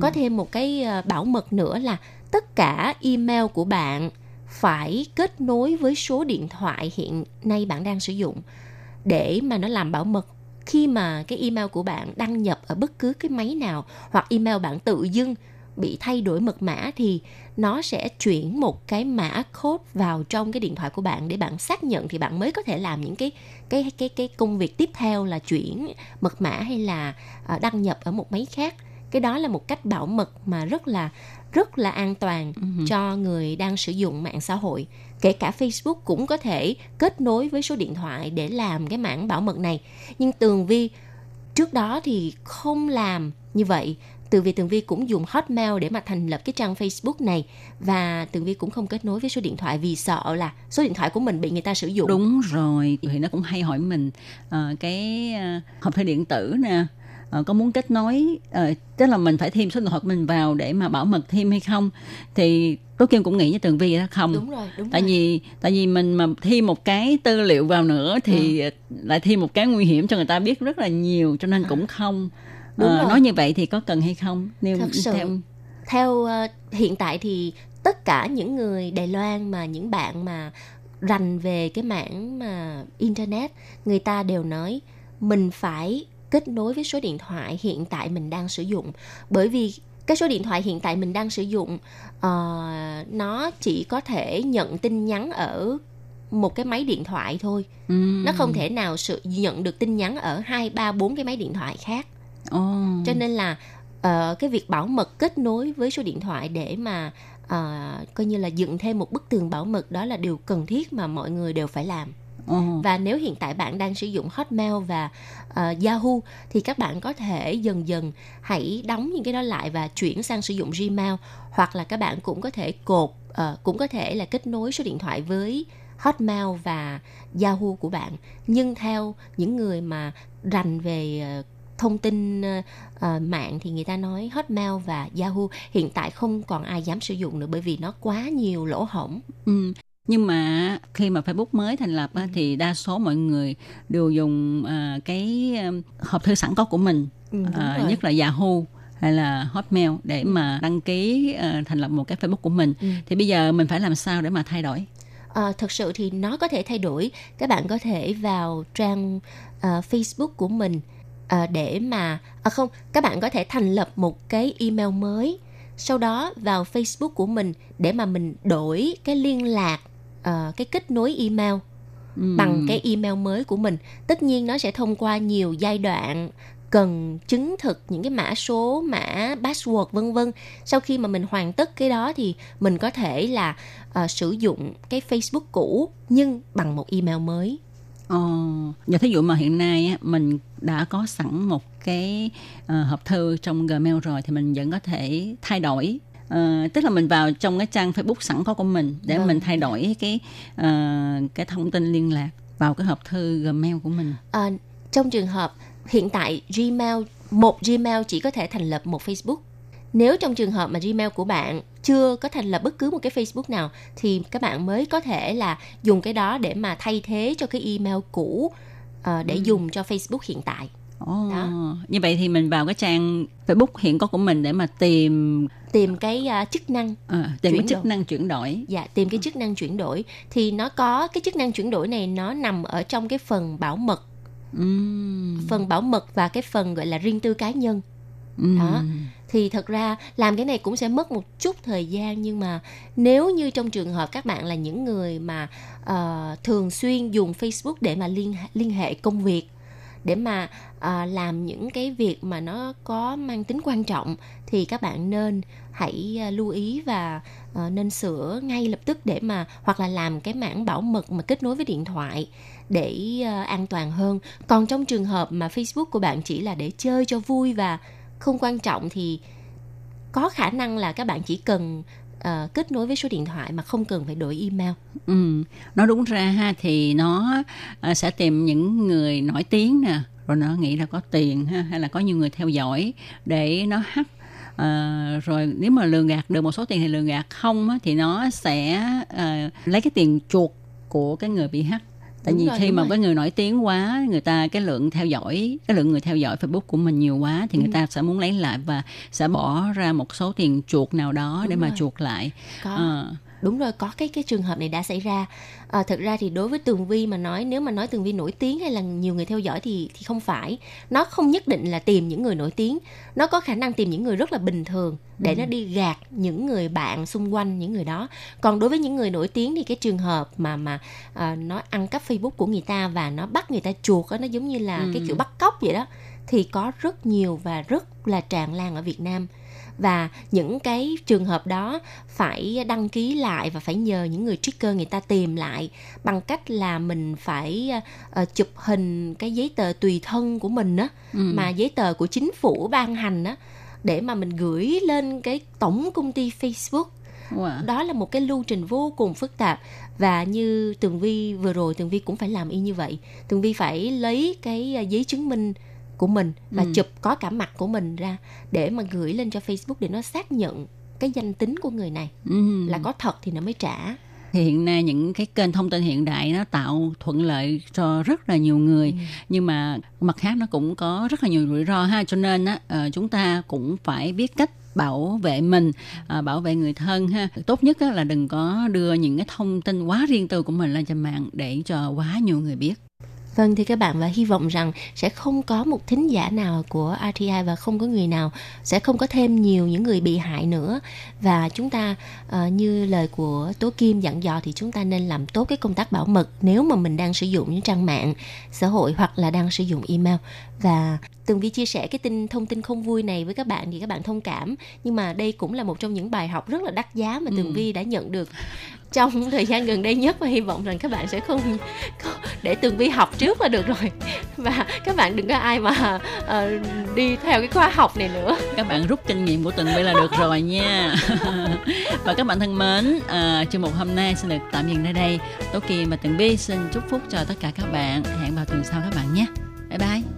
Có thêm một cái ờ, bảo mật nữa là tất cả email của bạn phải kết nối với số điện thoại hiện nay bạn đang sử dụng để mà nó làm bảo mật. Khi mà cái email của bạn đăng nhập ở bất cứ cái máy nào hoặc email bạn tự dưng bị thay đổi mật mã thì nó sẽ chuyển một cái mã code vào trong cái điện thoại của bạn để bạn xác nhận thì bạn mới có thể làm những cái cái cái cái công việc tiếp theo là chuyển mật mã hay là à, đăng nhập ở một máy khác. Cái đó là một cách bảo mật mà rất là rất là an toàn cho người đang sử dụng mạng xã hội. Kể cả Facebook cũng có thể kết nối với số điện thoại để làm cái mảng bảo mật này. Nhưng tường vi trước đó thì không làm như vậy từ vì tường vi cũng dùng hotmail để mà thành lập cái trang facebook này và tường vi cũng không kết nối với số điện thoại vì sợ là số điện thoại của mình bị người ta sử dụng Đúng rồi. Thì nó cũng hay hỏi mình uh, cái uh, hộp thư điện tử nè ờ, có muốn kết nối ờ, tức là mình phải thêm số điện thoại của mình vào để mà bảo mật thêm hay không thì Tố Kim cũng nghĩ với Tường Vi đó không đúng rồi đúng tại rồi. vì tại vì mình mà thêm một cái tư liệu vào nữa thì Ừ. lại thêm một cái nguy hiểm cho người ta biết rất là nhiều cho nên cũng không Đúng rồi. nói như vậy thì có cần hay không nếu Thật sự. theo theo ờ, hiện tại thì tất cả những người Đài Loan mà những bạn mà rành về cái mảng mà internet người ta đều nói mình phải kết nối với số điện thoại hiện tại mình đang sử dụng bởi vì cái số điện thoại hiện tại mình đang sử dụng ờ, nó chỉ có thể nhận tin nhắn ở một cái máy điện thoại thôi Ừm. nó không thể nào sự nhận được tin nhắn ở hai ba bốn cái máy điện thoại khác Ồ. cho nên là ờ, cái việc bảo mật kết nối với số điện thoại để mà ờ, coi như là dựng thêm một bức tường bảo mật đó là điều cần thiết mà mọi người đều phải làm Ồ. và nếu hiện tại bạn đang sử dụng Hotmail và ờ, Yahoo thì các bạn có thể dần dần hãy đóng những cái đó lại và chuyển sang sử dụng Gmail hoặc là các bạn cũng có thể cột ờ, cũng có thể là kết nối số điện thoại với Hotmail và Yahoo của bạn nhưng theo những người mà rành về ờ, thông tin ờ, mạng thì người ta nói Hotmail và Yahoo hiện tại không còn ai dám sử dụng nữa bởi vì nó quá nhiều lỗ hổng Ừ. Nhưng mà khi mà Facebook mới thành lập á, thì đa số mọi người đều dùng à, cái um, hộp thư sẵn có của mình, Ừ, à, nhất là Yahoo hay là Hotmail để mà đăng ký à, thành lập một cái Facebook của mình. Ừ. Thì bây giờ mình phải làm sao để mà thay đổi? Ờ, thật sự thì nó có thể thay đổi các bạn có thể vào trang ờ, Facebook của mình ờ, để mà à không các bạn có thể thành lập một cái email mới sau đó vào Facebook của mình để mà mình đổi cái liên lạc ờ, cái kết nối email Ừ. bằng cái email mới của mình tất nhiên nó sẽ thông qua nhiều giai đoạn cần chứng thực những cái mã số mã password vân vân sau khi mà mình hoàn tất cái đó thì mình có thể là ờ, sử dụng cái Facebook cũ nhưng bằng một email mới Ồ, giờ thí dụ mà hiện nay á, mình đã có sẵn một cái ờ, hộp thư trong Gmail rồi thì mình vẫn có thể thay đổi. Ờ, tức là mình vào trong cái trang Facebook sẵn có của mình để Vâng. mình thay đổi cái ờ, cái thông tin liên lạc vào cái hộp thư Gmail của mình. Ờ, trong trường hợp hiện tại Gmail một Gmail chỉ có thể thành lập một Facebook nếu trong trường hợp mà Gmail của bạn chưa có thành lập bất cứ một cái Facebook nào thì các bạn mới có thể là dùng cái đó để mà thay thế cho cái email cũ ờ, để Ừ. dùng cho Facebook hiện tại. Ồ, Đó. như vậy thì mình vào cái trang Facebook hiện có của mình để mà tìm Tìm cái à, chức năng à, tìm cái chức đổi. năng chuyển đổi. Dạ, tìm cái chức năng chuyển đổi thì nó có cái chức năng chuyển đổi này nó nằm ở trong cái phần bảo mật, Ừm, phần bảo mật và cái phần gọi là riêng tư cá nhân. Đó. Thì thật ra làm cái này cũng sẽ mất một chút thời gian nhưng mà nếu như trong trường hợp các bạn là những người mà ờ, thường xuyên dùng Facebook để mà liên liên hệ công việc để mà ờ, làm những cái việc mà nó có mang tính quan trọng thì các bạn nên hãy ờ, lưu ý và ờ, nên sửa ngay lập tức để mà hoặc là làm cái mảng bảo mật mà kết nối với điện thoại để ờ, an toàn hơn. Còn trong trường hợp mà Facebook của bạn chỉ là để chơi cho vui và không quan trọng thì có khả năng là các bạn chỉ cần uh, kết nối với số điện thoại mà không cần phải đổi email. Ừ, nó đúng ra ha thì nó uh, sẽ tìm những người nổi tiếng nè, rồi nó nghĩ là có tiền ha hay là có nhiều người theo dõi để nó hack À, rồi nếu mà lừa gạt được một số tiền thì lừa gạt không á, thì nó sẽ à, lấy cái tiền chuột của cái người bị hack tại Đúng vì rồi, khi đúng mà rồi. cái người nổi tiếng quá người ta cái lượng theo dõi cái lượng người theo dõi Facebook của mình nhiều quá thì người Ừ. ta sẽ muốn lấy lại và sẽ bỏ ra một số tiền chuột nào đó để Đúng mà rồi. chuột lại Có Ờ. đúng rồi có cái cái trường hợp này đã xảy ra. À, thực ra thì đối với tường vi mà nói nếu mà nói tường vi nổi tiếng hay là nhiều người theo dõi thì thì không phải. Nó không nhất định là tìm những người nổi tiếng. Nó có khả năng tìm những người rất là bình thường để Ừ. nó đi gạt những người bạn xung quanh những người đó. Còn đối với những người nổi tiếng thì cái trường hợp mà mà à, nó ăn cắp facebook của người ta và nó bắt người ta chuột á nó giống như là Ừ. cái kiểu bắt cóc vậy đó thì có rất nhiều và rất là tràn lan ở việt nam và những cái trường hợp đó phải đăng ký lại và phải nhờ những người trigger người ta tìm lại bằng cách là mình phải ờ, chụp hình cái giấy tờ tùy thân của mình á Ừ. mà giấy tờ của chính phủ ban hành á để mà mình gửi lên cái tổng công ty Facebook Wow. đó là một cái lưu trình vô cùng phức tạp và như tường vi vừa rồi tường vi cũng phải làm y như vậy tường vi phải lấy cái à, giấy chứng minh của mình và Ừ. chụp có cả mặt của mình ra để mà gửi lên cho Facebook để nó xác nhận cái danh tính của người này. Ừ. là có thật thì nó mới trả. Thì hiện nay những cái kênh thông tin hiện đại nó tạo thuận lợi cho rất là nhiều người. Nhưng mà mặt khác nó cũng có rất là nhiều rủi ro ha. Cho nên á ờ, chúng ta cũng phải biết cách bảo vệ mình à, bảo vệ người thân ha. Tốt nhất á, là đừng có đưa những cái thông tin quá riêng tư của mình lên trên mạng để cho quá nhiều người biết Vâng thưa các bạn và hy vọng rằng sẽ không có một thính giả nào của RTI và không có người nào sẽ không có thêm nhiều những người bị hại nữa. Và chúng ta ờ, như lời của Tố Kim dặn dò thì chúng ta nên làm tốt cái công tác bảo mật nếu mà mình đang sử dụng những trang mạng xã hội hoặc là đang sử dụng email. Và Tường Vi chia sẻ cái tin thông tin không vui này với các bạn thì các bạn thông cảm. Nhưng mà đây cũng là một trong những bài học rất là đắt giá mà Tường Ừ. Vi đã nhận được trong thời gian gần đây nhất và hy vọng rằng các bạn sẽ không để Tường Vi học trước là được rồi. Và các bạn đừng có ai mà ờ, đi theo cái khóa học này nữa. Các bạn rút kinh nghiệm của từng bên là được rồi nha. Và các bạn thân mến à, chương mục hôm nay xin được tạm dừng nơi đây. Tố kim và tường vi xin chúc phúc cho tất cả các bạn. Hẹn vào tuần sau các bạn nhé. Bye bye